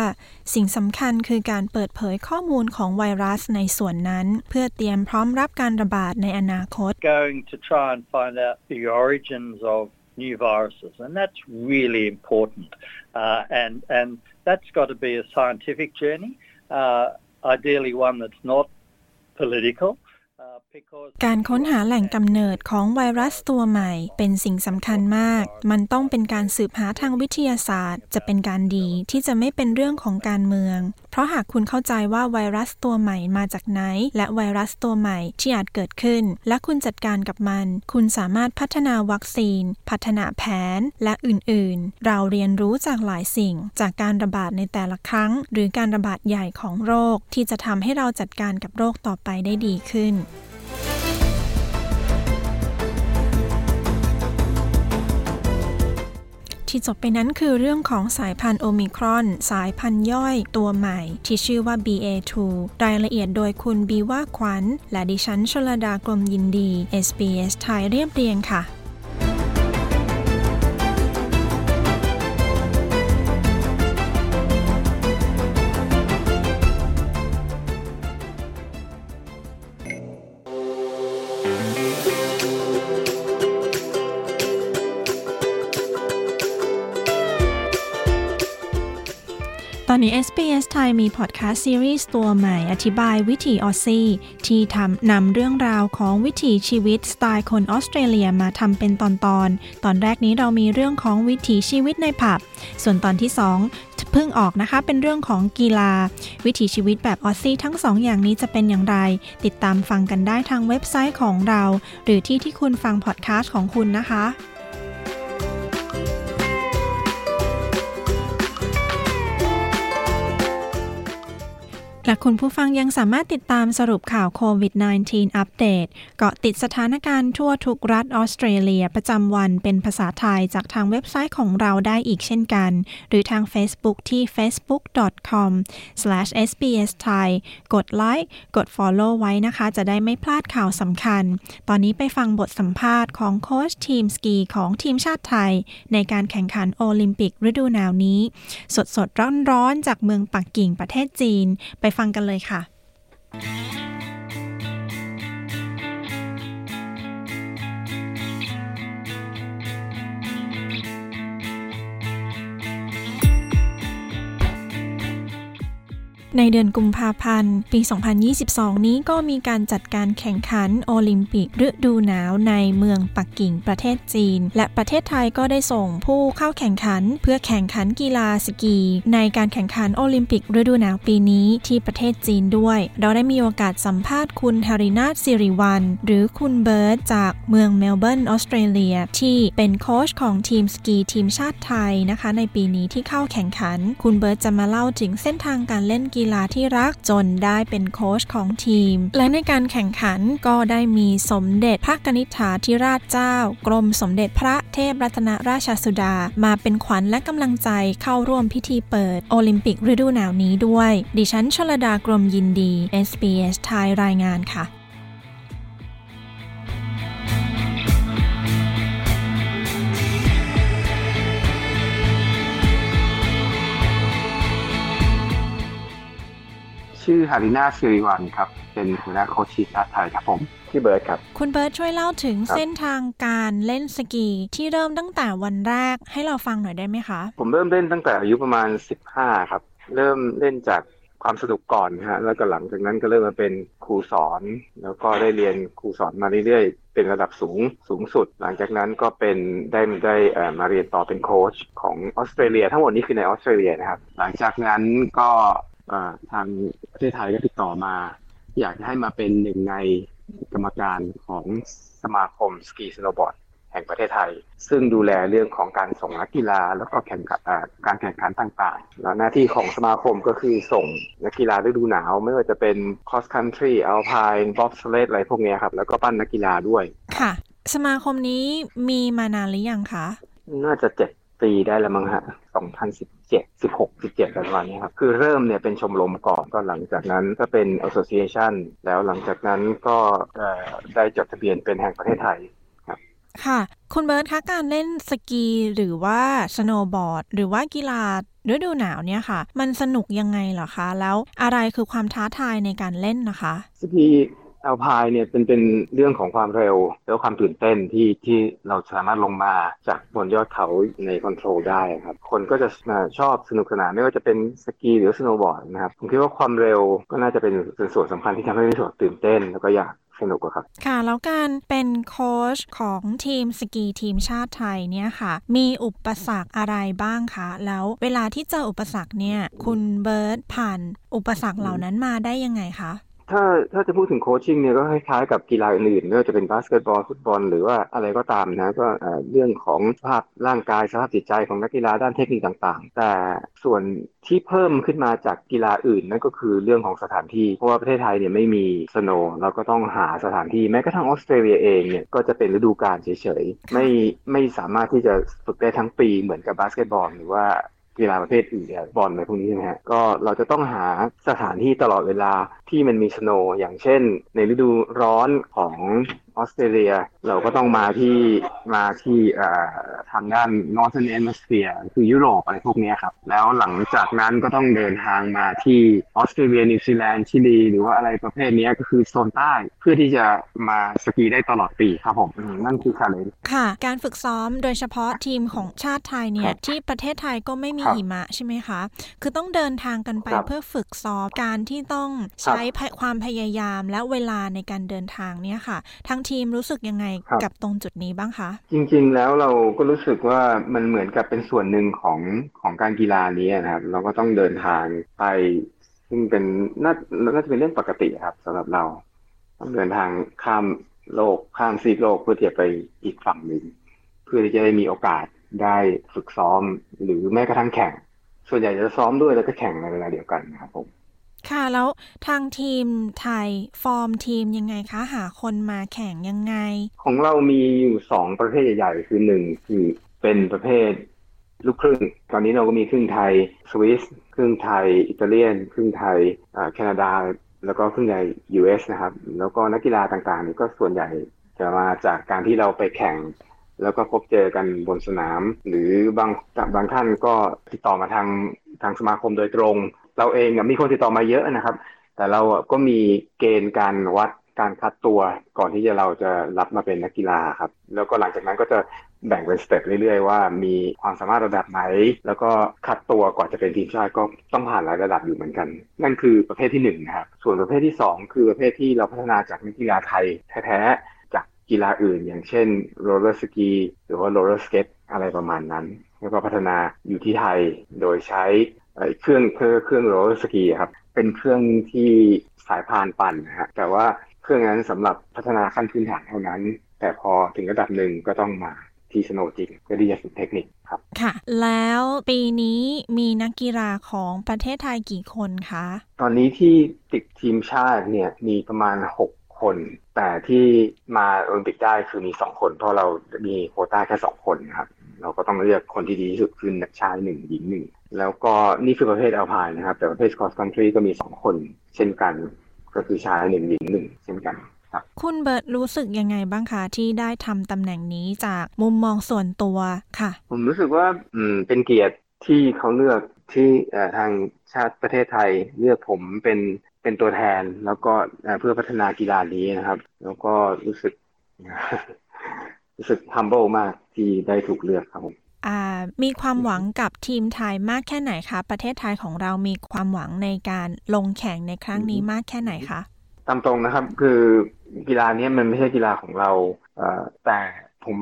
สิ่งสำคัญคือการเปิดเผยข้อมูลของไวรัสในส่วนนั้น เพื่อเตรียมพร้อมรับการระบาดในอนาคต Going to try and find out the origins of new viruses, and that's really important. Uh, and and that's got to be a scientific journey, uh, ideally one that's not political. การค้นหาแหล่งกำเนิดของไวรัสตัวใหม่ เป็นสิ่งสำคัญมาก มันต้องเป็นการสืบหาทางวิทยาศาสตร์ จะเป็นการดีที่จะไม่เป็นเรื่องของการเมือง เพราะหากคุณเข้าใจว่าไวรัสตัวใหม่มาจากไหน และไวรัสตัวใหม่ที่อาจเกิดขึ้น และคุณจัดการกับมัน คุณสามารถพัฒนาวัคซีน พัฒนาแผน และอื่นๆ เราเรียนรู้จากหลายสิ่ง จากการระบาดในแต่ละครั้ง หรือการระบาดใหญ่ของโรคที่จะทำให้เราจัดการกับโรคต่อไปได้ดีขึ้น ที่จบไปนั้นคือเรื่องของสายพันธุ์โอมิครอน สายพันธุ์ย่อยตัวใหม่ ที่ชื่อว่า BA2 รายละเอียดโดยคุณบีว่าขวัญ และดิฉันชลดากรมยินดี SBS ไทยเรียบเรียงค่ะ ตอนนี้ SBS ไทยมีพอดแคสต์ซีรีส์ตัวใหม่อธิบายวิถี Aussie ที่ทำนำเรื่องราวของวิถีชีวิตสไตล์คนออสเตรเลียมาทำเป็นตอนๆตอน ตอนแรกนี้เรามีเรื่องของวิถีชีวิตในผับ ส่วนตอนที่ 2 เพิ่งออกนะคะเป็นเรื่องของกีฬา วิถีชีวิตแบบ Aussie ทั้งสองอย่างนี้จะเป็นอย่างไร ติดตามฟังกันได้ทางเว็บไซต์ของเรา หรือที่ที่คุณฟังพอดแคสต์ของคุณนะคะ และคุณผู้ฟังยังสามารถติดตามสรุปข่าวโควิด -19 อัปเดต เกาะติดสถานการณ์ทั่วทุกรัฐออสเตรเลียประจำวันเป็นภาษาไทยจากทางเว็บไซต์ของเราได้อีกเช่นกัน หรือทาง Facebook ที่ facebook.com/sbsthai กดไลค์กด Follow ไว้นะคะ จะได้ไม่พลาดข่าวสำคัญ ตอนนี้ไปฟังบทสัมภาษณ์ของโค้ชทีมสกีของทีมชาติไทย ในการแข่งขันโอลิมปิกฤดูหนาวนี้ สดสดร้อนๆจากเมืองปักกิ่งประเทศจีน ไปฟังกันเลยค่ะ ในเดือนกุมภาพันธ์ ปี 2022 นี้ก็มีการจัดการแข่งขันโอลิมปิกฤดูหนาวในเมืองปักกิ่งประเทศจีน และประเทศไทยก็ได้ส่งผู้เข้าแข่งขัน เพื่อแข่งขันกีฬาสกี ในการแข่งขันโอลิมปิกฤดูหนาวปีนี้ที่ประเทศจีนด้วย เราได้มีโอกาสสัมภาษณ์คุณฮารินาสิริวัลหรือคุณเบิร์ตจากเมืองเมลเบิร์นออสเตรเลียที่เป็นโค้ชของทีมสกีทีมชาติไทยนะคะ ในปีนี้ที่เข้าแข่งขัน คุณเบิร์ตจะมาเล่าถึงเส้นทางการเล่นกีฬาที่รักจนได้เป็นโค้ชของทีม และในการแข่งขันก็ได้มีสมเด็จพระกนิษฐาธิราชเจ้า กรมสมเด็จพระเทพรัตนราชสุดา มาเป็นขวัญและกำลังใจเข้าร่วมพิธีเปิดโอลิมปิกฤดูหนาวนี้ด้วย ดิฉันชลดากรมยินดี SBS ไทยรายงานค่ะ ชื่อฮารินาสิริวัลครับ เป็นหัวหน้าโค้ชทีมชาติไทยครับผมชื่อเบิร์ดครับ คุณเบิร์ตช่วยเล่าถึงครับเส้นทางการเล่นสกีที่เริ่มตั้งแต่วันแรกให้เราฟังหน่อยได้ไหมคะ ผมเริ่มเล่นตั้งแต่อายุประมาณ 15 ครับ เริ่มเล่นจากความสนุกก่อนนะฮะ แล้วก็หลังจากนั้นก็เริ่มมาเป็นครูสอน แล้วก็ได้เรียนครูสอนมาเรื่อยๆ เป็นระดับสูงสูงสุด หลังจากนั้นก็เป็นได้ได้เอ่อมาเรียนต่อเป็นโค้ชของออสเตรเลีย ทั้งหมดนี้คือในออสเตรเลียนะครับ หลังจากนั้นก็เอ่อ ทางประเทศไทยก็ติดต่อมา อยากให้มาเป็นหนึ่งในกรรมการของสมาคมสกีสโนว์บอร์ดแห่งประเทศไทย ซึ่งดูแลเรื่องของการส่งนักกีฬา แล้วก็แข่งขันอ่าการแข่งขันต่างๆ แล้วหน้าที่ของสมาคมก็คือส่งนักกีฬาฤดูหนาว ไม่ว่าจะเป็น cross country alpine bobsled อะไรพวกเนี้ยครับ แล้วก็ปั้นนักกีฬาด้วย ค่ะ สมาคมนี้มีมานานหรือยังคะ น่าจะเจ็ดปีได้แล้วมั้งฮะ 2017 16 17ประมาณนี้ครับคือเริ่มเนี่ยเป็นชมรมก่อนก็หลังจากนั้นก็เป็น association แล้วหลังจากนั้นก็เอ่อได้จดทะเบียนเป็นแห่งประเทศไทยค่ะ คุณเบิร์ตคะการเล่นสกีหรือว่าสโนว์บอร์ด หรือว่ากีฬาฤดูหนาวเนี่ยค่ะ มันสนุกยังไงเหรอคะ แล้วอะไรคือความท้าทายในการเล่นนะคะ สกี alpine เนี่ยเป็นเป็นเรื่องของความเร็ว แล้วความตื่นเต้นที่ที่เราสามารถลงมาจากบนยอดเขาใน control ได้ครับ คนก็จะชอบสนุกสนานไม่ว่าจะเป็นสกีหรือสโนว์บอร์ดนะครับ ผมคิดว่าความเร็วก็น่าจะเป็นเป็นส่วนสำคัญที่ทำให้รู้สึกตื่นเต้น แล้วก็อยากสนุกครับ ค่ะ แล้วการเป็นโค้ชของทีมสกีทีมชาติไทยเนี่ยค่ะ มีอุปสรรคอะไรบ้างคะ แล้วเวลาที่เจออุปสรรคเนี่ย คุณเบิร์ตผ่านอุปสรรคเหล่านั้นมาได้ยังไงคะ ถ้าถ้าจะพูดถึง coaching เนี่ยก็คล้ายๆกับกีฬาอื่นๆไม่ว่าจะเป็นบาสเกตบอลฟุตบอลหรือว่าอะไรก็ตามนะก็เรื่องของสภาพร่างกายสภาพจิตใจของนักกีฬาด้านเทคนิคต่างๆ แต่ส่วนที่เพิ่มขึ้นมาจากกีฬาอื่นนั่นก็คือเรื่องของสถานที่เพราะว่าประเทศไทยเนี่ยไม่มีสโนว์เราก็ต้องหาสถานที่แม้กระทั่งออสเตรเลียเองเนี่ยก็จะเป็นฤดูกาลเฉยๆไม่ไม่สามารถที่จะฝึกได้ทั้งปีเหมือนกับบาสเกตบอลหรือว่า กีฬาประเภทอื่นบอลอะไรพวกนี้ใช่ไหมฮะก็เราจะต้องหาสถานที่ตลอดเวลาที่มันมีสโนว์อย่างเช่น ในฤดูร้อนของ ออสเตรเลีย เราก็ต้องมาที่มาที่เอ่อทางด้าน Northern Hemisphere คือยุโรปอะไรพวกเนี้ยครับ แล้วหลังจากนั้นก็ต้องเดินทางมาที่ออสเตรเลียนิวซีแลนด์ชิลีหรือว่าอะไรประเภทเนี้ยก็คือโซนใต้เพื่อที่จะมาสกีได้ตลอดปีครับผมอืมนั่นคือ challengeค่ะ การฝึกซ้อมโดยเฉพาะทีมของชาติไทยเนี่ยที่ประเทศไทยก็ไม่มีครับหิมะใช่ไหมคะ คือต้องเดินทางกันไปครับเพื่อฝึกซ้อมการที่ต้องใช้ความพยายามและเวลาในการเดินทางเนี่ยค่ะทางทีมรู้สึกยังไงครับกับตรงจุดนี้บ้างคะ จริงๆแล้วเราก็รู้สึกว่ามันเหมือนกับเป็นส่วนหนึ่งของของการกีฬานี้นะครับ เราก็ต้องเดินทางไป ซึ่งเป็นน่าน่าจะเป็นเรื่องปกติครับสำหรับเราต้องเดินทางข้ามโลกข้ามซีกโลกเพื่อที่จะไปอีกฝั่งหนึ่งเพื่อที่จะได้มีโอกาสได้ฝึกซ้อมหรือแม้กระทั่งแข่ง ส่วนใหญ่จะซ้อมด้วยแล้วก็แข่งในเวลาเดียวกันนะครับผม ค่ะ แล้วทางทีมไทยฟอร์มทีมยังไงคะ หาคนมาแข่งยังไง ของเรามีอยู่สองประเภทใหญ่ๆ คือหนึ่งคือเป็นประเภทลูกครึ่ง ตอนนี้เราก็มีครึ่งไทยสวิสครึ่งไทย อิตาเลียน ครึ่งไทยแคนาดา แล้วก็ครึ่งใหญ่ US นะครับ แล้วก็นักกีฬาต่างๆนี่ก็ส่วนใหญ่จะมาจากการที่เราไปแข่ง แล้วก็พบเจอกันบนสนาม หรือบางบางท่านก็ติดต่อมาทางทางสมาคมโดยตรง เราเองมีคนติดต่อมาเยอะนะครับ แต่เราก็มีเกณฑ์การวัดการคัดตัวก่อนที่จะเราจะรับมาเป็นนักกีฬาครับ แล้วก็หลังจากนั้นก็จะแบ่งเป็นสเต็ปเรื่อยๆ ว่ามีความสามารถระดับไหน แล้วก็คัดตัวก่อนจะเป็นทีมชาติก็ต้องผ่านหลายระดับอยู่เหมือนกัน นั่นคือประเภทที่1นนะครับ ส่วนประเภทที่ 2 คือประเภทที่เราพัฒนาจากนักกีฬาไทยแท้ๆ จากกีฬาอื่น อย่างเช่นroller ski หรือว่า roller skate อะไรประมาณนั้น แล้วก็พัฒนาอยู่ที่ไทยโดยใช้ เครื่องเครื่องเครื่อง roller ski ครับเป็นเครื่องที่สายพานปั่นนะฮะแต่ว่าเครื่องนั้นสำหรับพัฒนาขั้นพื้นฐานเท่านั้น แต่พอถึงระดับหนึ่งก็ต้องมาที่ snow จริงเพื่อที่จะฝึกเทคนิคครับค่ะ แล้วปีนี้มีนักกีฬาของประเทศไทยกี่คนคะ ตอนนี้ที่ติดทีมชาติเนี่ยมีประมาณ 6 คน แต่ที่มาโอลิมปิกได้คือมี 2 คน เพราะเรามีโควต้าแค่ 2 คนครับ เราก็ต้องเลือกคนที่ดีที่สุดคือชายหนึ่งหญิงหนึ่งแล้วก็นี่คือประเภทอัลพายนะครับ แต่ประเภท cross country ก็มี2คนเช่นกัน ก็คือชายหนึ่งหญิงหนึ่งเช่นกันครับคุณเบิร์ตรู้สึกยังไงบ้างคะที่ได้ทำตำแหน่งนี้จากมุมมองส่วนตัวค่ะ ผมรู้สึกว่าอืมเป็นเกียรติที่เขาเลือกที่ทางชาติประเทศไทยเลือกผมเป็นเป็นตัวแทน แล้วก็เพื่อพัฒนากีฬานี้นะครับ แล้วก็รู้สึก รู้สึก humble มากที่ได้ถูกเลือกครับผมมีความหวังกับทีมไทยมากแค่ไหนคะ ประเทศไทยของเรามีความหวังในการลงแข่งในครั้งนี้มากแค่ไหนคะตามตรงนะครับคือกีฬานี้มันไม่ใช่กีฬาของเราแต่ผม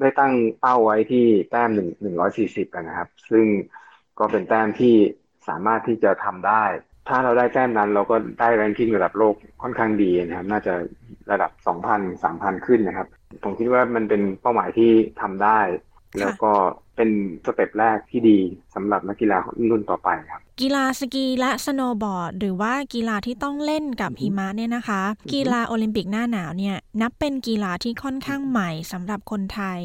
ได้ตั้งเป้าไว้ที่แต้มหนึ่งหนึ่งร้อยสี่สิบกันนะครับ ซึ่งก็เป็นแต้มที่สามารถที่จะทำได้ ถ้าเราได้แต้มนั้นเราก็ได้ ranking ระดับโลกค่อนข้างดีนะครับ น่าจะระดับสองพันสามพันขึ้นนะครับ ผมคิดว่ามันเป็นเป้าหมายที่ทำได้ แล้วก็เป็น step แรกที่ดีสำหรับนักกีฬารุ่นต่อไปครับ กีฬาสกีและสโนว์บอร์ด หรือว่ากีฬาที่ต้องเล่นกับหิมะเนี่ยนะคะ กีฬาโอลิมปิกหน้าหนาวเนี่ย นับเป็นกีฬาที่ค่อนข้างใหม่สำหรับคนไทย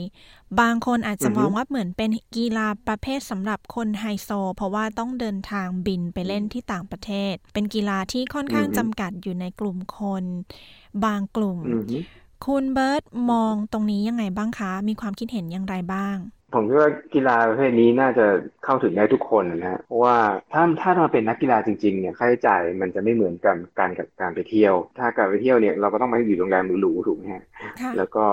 บางคนอาจจะมองว่าเหมือนเป็นกีฬาประเภทสำหรับคนไฮโซ เพราะว่าต้องเดินทางบินไปเล่นที่ต่างประเทศ เป็นกีฬาที่ค่อนข้างจำกัดอยู่ในกลุ่มคน บางกลุ่ม คุณเบิร์ตมองตรงนี้ยังไงบ้างคะ มีความคิดเห็นอย่างไรบ้าง ผมคิดว่ากีฬาประเภทนี้น่าจะเข้าถึงได้ทุกคนนะฮะเพราะว่าถ้าถ้าเราเป็นนักกีฬาจริงๆเนี่ยค่าใช้จ่ายมันจะไม่เหมือนกันการกับการไปเที่ยว ถ้าการไปเที่ยวเนี่ยเราก็ต้องไปอยู่โรงแรมหรูๆถูกไหมฮะแล้วก็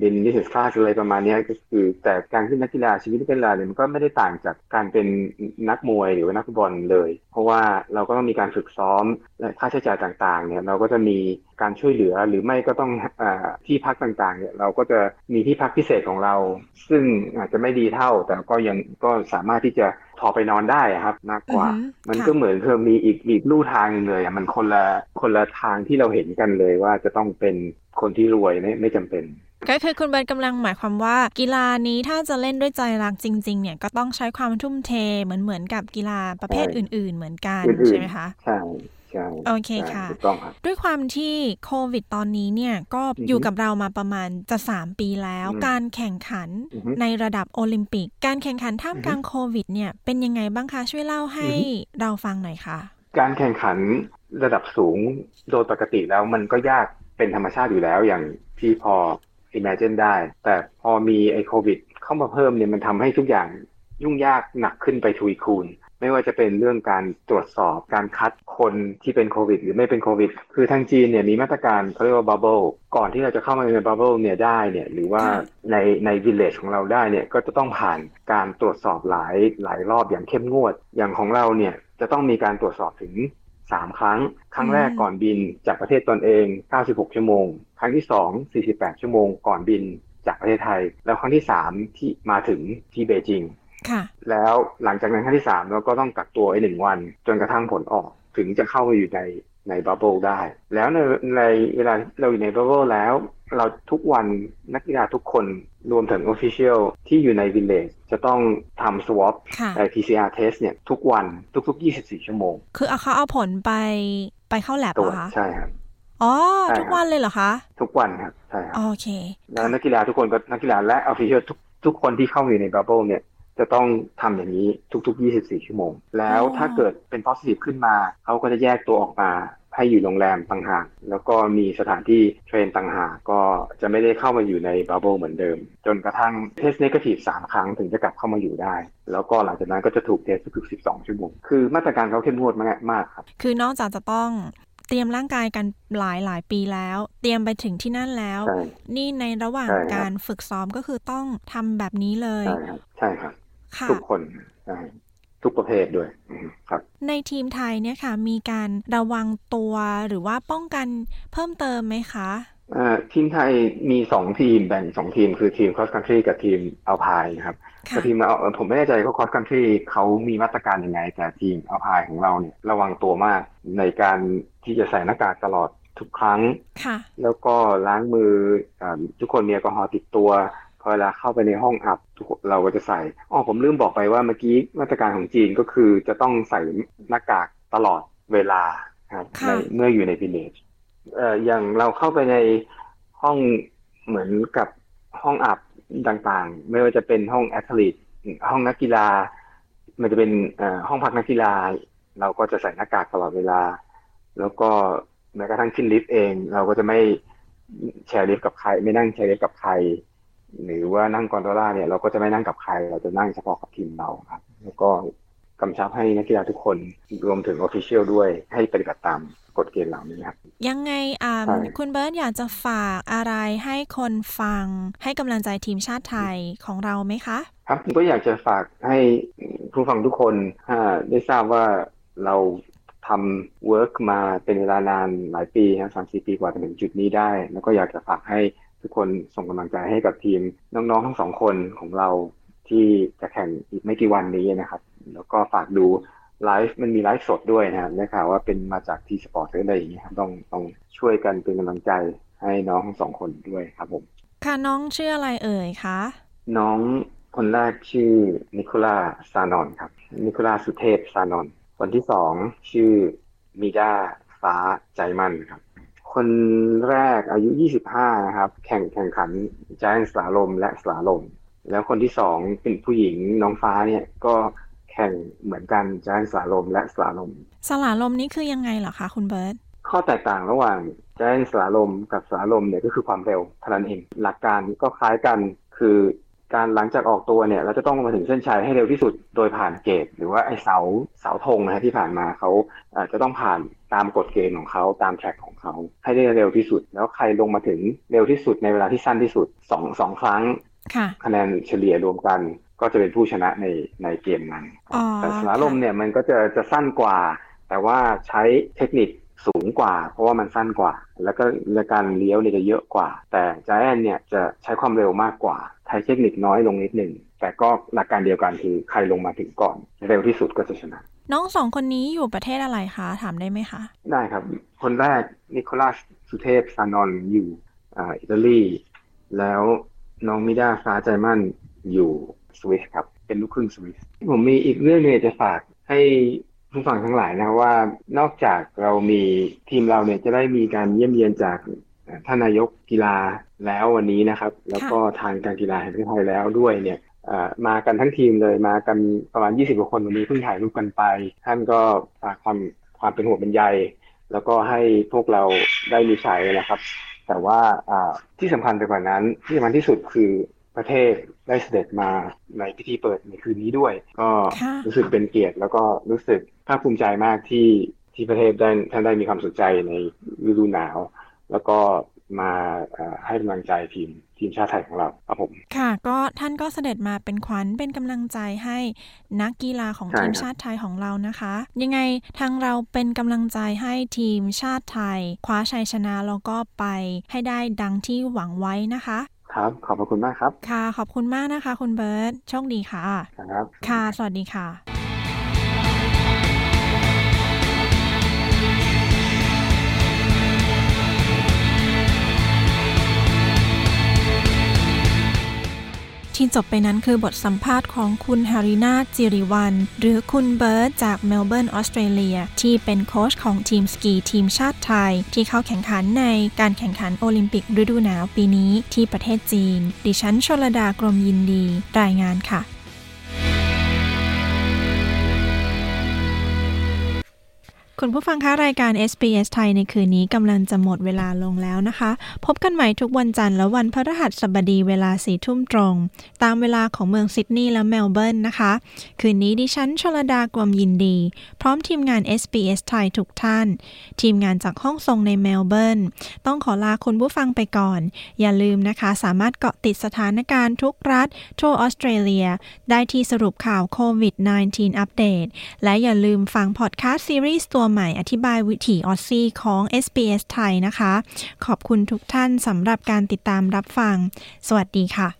บินดิสคลาสอะไรประมาณนี้ก็คือ แต่การขึ้นนักกีฬาชีวิตนักกีฬาเนี่ยมันก็ไม่ได้ต่างจากการเป็นนักมวยหรือว่านักบอลเลย เพราะว่าเราก็ต้องมีการฝึกซ้อมและ ค่าใช้จ่ายต่างๆ เนี่ยเราก็จะมีการช่วยเหลือหรือไม่ก็ต้องอที่พักต่างๆ เนี่ยเราก็จะมีที่พักพิเศษของเรา ซึ่งอาจจะไม่ดีเท่า แต่ก็ยังก็สามารถที่จะพอไปนอนได้ครับมากกว่า มันก็เหมือนเธอมีอีกอีกลู่ทางนึงเลยมันคนละคนละทางที่เราเห็นกันเลยว่าจะต้องเป็นคนที่รวยไม่ไม่จำเป็นก็คือคุณเบิร์ตกำลังหมายความว่า กีฬานี้ถ้าจะเล่นด้วยใจรักจริง ๆ เนี่ยก็ต้องใช้ความทุ่มเทเหมือนเหมือนกับกีฬาประเภทอื่น ๆ เหมือนกันใช่ไหมคะใช่ ใช่โอเคค่ะถูกต้องครับด้วยความที่โควิดตอนนี้เนี่ยก็อยู่กับเรามาประมาณจะ 3 ปีแล้ว การแข่งขันในระดับโอลิมปิก การแข่งขันท่ามกลางโควิดเนี่ยเป็นยังไงบ้างคะช่วยเล่าให้เราฟังหน่อยค่ะ การแข่งขันระดับสูงโดยปกติแล้วมันก็ยากเป็นธรรมชาติอยู่แล้วอย่างที่พอ imagine ได้ แต่พอมีไอ้โควิดเข้ามาเพิ่มเนี่ยมันทำให้ทุกอย่างยุ่งยากหนักขึ้นไปทวีคูณ ไม่ว่าจะเป็นเรื่องการตรวจสอบการคัดคนที่เป็นโควิด หรือไม่เป็นโควิด คือทางจีนเนี่ยมีมาตรการเขาเรียกว่า bubble ก่อนที่เราจะเข้ามาใน bubble เนี่ยได้เนี่ยหรือว่าในในวิลเลจของเราได้เนี่ยก็จะต้องผ่านการตรวจสอบหลายหลายรอบอย่างเข้มงวด อย่างของเราเนี่ยจะต้องมีการตรวจสอบถึง3ครั้ง ครั้งแรกก่อนบินจากประเทศตนเอง 96 ชั่วโมง ครั้งที่ 2 48 ชั่วโมง ก่อนบินจากประเทศไทย แล้วครั้งที่ 3 ที่มาถึงที่เบจิง แล้วหลังจากนั้นครั้งที่3เราก็ต้องกักตัวไอ้หนึ่งวัน จนกระทั่งผลออกถึงจะเข้ามาอยู่ในในบับเบิลได้ แล้วในในเวลาเราอยู่ในบับเบิลแล้ว เราทุกวันนักกีฬาทุกคนรวมถึง official ที่อยู่ใน village จะต้องทำ swab ค่ะใน PCR test เนี่ย ทุกวันทุกๆ 24 ชั่วโมง คือเอาเขาเอาผลไปไปเข้าแล็บตรวจเหรอคะใช่ครับอ๋อ ทุกวันเลยเหรอคะ ใช่ครับ ทุกวันครับ ใช่ครับ โอเค แล้วนักกีฬาทุกคนก็นักกีฬาและ official ทุกทุกคนที่เข้าอยู่ใน bubble เนี่ย จะต้องทำอย่างนี้ทุก ๆ 24 ชั่วโมง แล้วอ๋อถ้าเกิดเป็น positive ขึ้นมาเขาก็จะแยกตัวออกมาให้อยู่โรงแรมต่างหาก แล้วก็มีสถานที่ train ต่างหากก็จะไม่ได้เข้ามาอยู่ใน bubble เหมือนเดิม จนกระทั่ง test negative สามครั้งถึงจะกลับเข้ามาอยู่ได้ แล้วก็หลังจากนั้นก็จะถูก test ทุกๆ12 ชั่วโมง คือมาตรการเขาเข้มงวดมากมากครับ คือนอกจากจะต้องเตรียมร่างกายกันหลายหลายปีแล้ว เตรียมไปถึงที่นั่นแล้วใช่นี่ในระหว่างใช่ครับการฝึกซ้อมก็คือต้องทำแบบนี้เลย ใช่ครับใช่ครับค่ะ ทุกคนใช่ทุกประเภทด้วยอืมครับ ในทีมไทยเนี่ยค่ะ มีการระวังตัวหรือว่าป้องกันเพิ่มเติมไหมคะเอ่อทีมไทยมีสองทีมแบ่งสองทีมคือทีม cross country กับทีมเอาพายนะครับค่ะแต่ทีมเอาผมไม่แน่ใจว่า cross country เขามีมาตรการยังไง แต่ทีมเอาพายของเราเนี่ยระวังตัวมากในการที่จะใส่หน้ากากตลอดทุกครั้งค่ะแล้วก็ล้างมืออาทุกคนมีแอลกอฮอล์ติดตัว พอเวลาเข้าไปในห้องอับทุกคนเราก็จะใส่อ๋อผมลืมบอกไปว่าเมื่อกี้มาตรการของจีนก็คือจะต้องใส่หน้ากากตลอดเวลาครับค่ะในเมื่ออยู่ใน village เอ่ออย่างเราเข้าไปในห้องเหมือนกับห้องอับต่างๆ ไม่ว่าจะเป็นห้องแอธลีตห้องนักกีฬา มันจะเป็นเอ่อห้องพักนักกีฬา เราก็จะใส่หน้ากากตลอดเวลา แล้วก็แม้กระทั่งขึ้นลิฟต์เอง เราก็จะไม่chairlift กับใคร ไม่นั่ง chairlift กับใคร หรือว่านั่งกอนโดล่าเนี่ยเราก็จะไม่นั่งกับใคร เราจะนั่งเฉพาะกับทีมเราครับ แล้วก็กำชับให้นักกีฬาทุกคนรวมถึง official ด้วยให้ปฏิบัติตามกฎเกณฑ์เหล่านี้ครับ ยังไงอ่าใช่คุณเบิร์ตอยากจะฝากอะไรให้คนฟังให้กำลังใจทีมชาติไทยของเราไหมคะ ครับผมก็อยากจะฝากให้ผู้ฟังทุกคนอ่าได้ทราบว่าเราทำ work มาเป็นเวลานานหลายปีนะสามสี่ปีกว่าจะถึงจุดนี้ได้ แล้วก็อยากจะฝากให้ ทุกคนส่งกำลังใจให้กับทีมน้องๆทั้งสองคนของเราที่จะแข่งอีกไม่กี่วันนี้นะครับ แล้วก็ฝากดูไลฟ์มันมีไลฟ์สดด้วยนะครับได้ข่าวว่าเป็นมาจาก T Sports หรืออะไรอย่างเงี้ยครับต้องต้องช่วยกันเป็นกำลังใจให้น้องทั้งสองคนด้วยครับผม ค่ะน้องชื่ออะไรเอ่ยคะ น้องคนแรกชื่อนิโคล่าซานอนครับ นิโคล่าสุเทพซานอนคนที่สองชื่อมิดาฟ้าใจมั่นครับ คนแรกอายุ25นะครับ แข่งแข่งขันจ i นสลาลมและสลาลม แล้วคนที่สองเป็นผู้หญิงน้องฟ้าเนี่ยก็แข่งเหมือนกันจ i นสลาลมและสลาลม สลาลมนี่คือยังไงเหรอคะคุณเบิร์ตข้อแตกต่างระหว่างจ i นสลาลมกับสลาลมเนี่ยก็คือความเร็วเท่านั้นเอง หลักการก็คล้ายกันคือการหลังจากออกตัวเนี่ยเราจะต้องมาถึงเส้นชัยให้เร็วที่สุดโดยผ่านเกต หรือว่าไอเสาเสาธงนะฮะที่ผ่านมาเขาเอ่อจะต้องผ่าน ตามกฎเกณฑ์ของเขาตามแทร็กของเขาให้ได้เร็วที่สุด แล้วใครลงมาถึงเร็วที่สุดในเวลาที่สั้นที่สุดสองสองครั้งค่ะคะแนนเฉลี่ยรวมกันก็จะเป็นผู้ชนะในในเกมนั้นอ๋อแต่สลาลมเนี่ยมันก็จะจะสั้นกว่า แต่ว่าใช้เทคนิคสูงกว่า เพราะว่ามันสั้นกว่า แล้วก็และการเลี้ยวเนี่ยจะเยอะกว่า แต่จ i แอนเนี่ยจะใช้ความเร็วมากกว่า ใช้เทคนิคน้อยลงนิดหนึ่งแต่ก็หลักการเดียวกันคือใครลงมาถึงก่อน เร็วที่สุดก็จะชนะ น้องสองคนนี้อยู่ประเทศอะไรคะ ถามได้ไหมคะ ได้ครับ คนแรกนิโคลัสสุเทพซานอนอยู่อ,อิตาลี แล้วน้องมิดาฟ้าใจมั่นอยู่สวิสครับ เป็นลูกครึ่งสวิส ผมมีอีกเรื่องนึงอยจะฝากให้ผู้ฟังทั้งหลายนะว่านอกจากเรามีทีมเราเนี่ยจะได้มีการเยี่ยมเยียนจากท่านนายกกีฬาแล้ววันนี้นะครับ แล้วก็ทางการกีฬาแห่งประเทศไทยแล้วด้วยเนี่ย มากันทั้งทีมเลยมากันประมาณ 20กว่าคนวันนี้เพิ่งถ่ายรูปกันไป ท่านก็ฝากความความเป็นห่วงเป็นใยแล้วก็ให้พวกเราได้มีชัยนะครับ แต่ว่าอ่าที่สำคัญไปกว่านั้น ที่สำคัญที่สุดคือประเทศได้เสด็จมาในพิธีเปิดในคืนนี้ด้วย ก็ค่ะรู้สึกเป็นเกียรติ แล้วก็รู้สึกภาคภูมิใจมากที่ที่ประเทศได้ท่านได้มีความสนใจในฤดูหนาว แล้วก็ มาเอ่อให้กำลังใจทีมทีมชาติไทยของเราครับผม ค่ะ ก็ท่านก็เสด็จมาเป็นขวัญเป็นกำลังใจให้นักกีฬาของใช่ทีมครับชาติไทยของเรานะคะ ยังไงทางเราเป็นกำลังใจให้ทีมชาติไทย คว้าชัยชนะแล้วก็ไปให้ได้ดังที่หวังไว้นะคะครับ ขอบพระคุณมากครับ ค่ะ ขอบคุณมากนะคะ คุณเบิร์ตโชคดีค่ะ ครับ ค่ะ สวัสดีค่ะ ที่จบไปนั้นคือบทสัมภาษณ์ของคุณฮารินาจิริวัน หรือคุณเบิร์ตจากเมลเบิร์นออสเตรเลีย ที่เป็นโค้ชของทีมสกีทีมชาติไทย ที่เข้าแข่งขันในการแข่งขันโอลิมปิกฤดูหนาวปีนี้ที่ประเทศจีน ดิฉันชลดากรมยินดี รายงานค่ะ คุณผู้ฟังคะรายการ SBS ไทยในคืนนี้กำลังจะหมดเวลาลงแล้วนะคะ พบกันใหม่ทุกวันจันทร์และวันพฤหัสบดีเวลาสี่ทุ่มตรง ตามเวลาของเมืองซิดนีย์และเมลเบิร์นนะคะ คืนนี้ดิฉันชลดากรมยินดี พร้อมทีมงาน SBS ไทยทุกท่าน ทีมงานจากห้องทรงในเมลเบิร์นต้องขอลาคุณผู้ฟังไปก่อน อย่าลืมนะคะ สามารถเกาะติดสถานการณ์ทุกรัฐทั่วออสเตรเลีย ได้ที่สรุปข่าวโควิด -19 อัปเดตและอย่าลืมฟังพอดแคสต์ซีรีส์ตัวใหม่อธิบายวิถีออซซี่ของ SBS ไทยนะคะ ขอบคุณทุกท่านสำหรับการติดตามรับฟัง สวัสดีค่ะ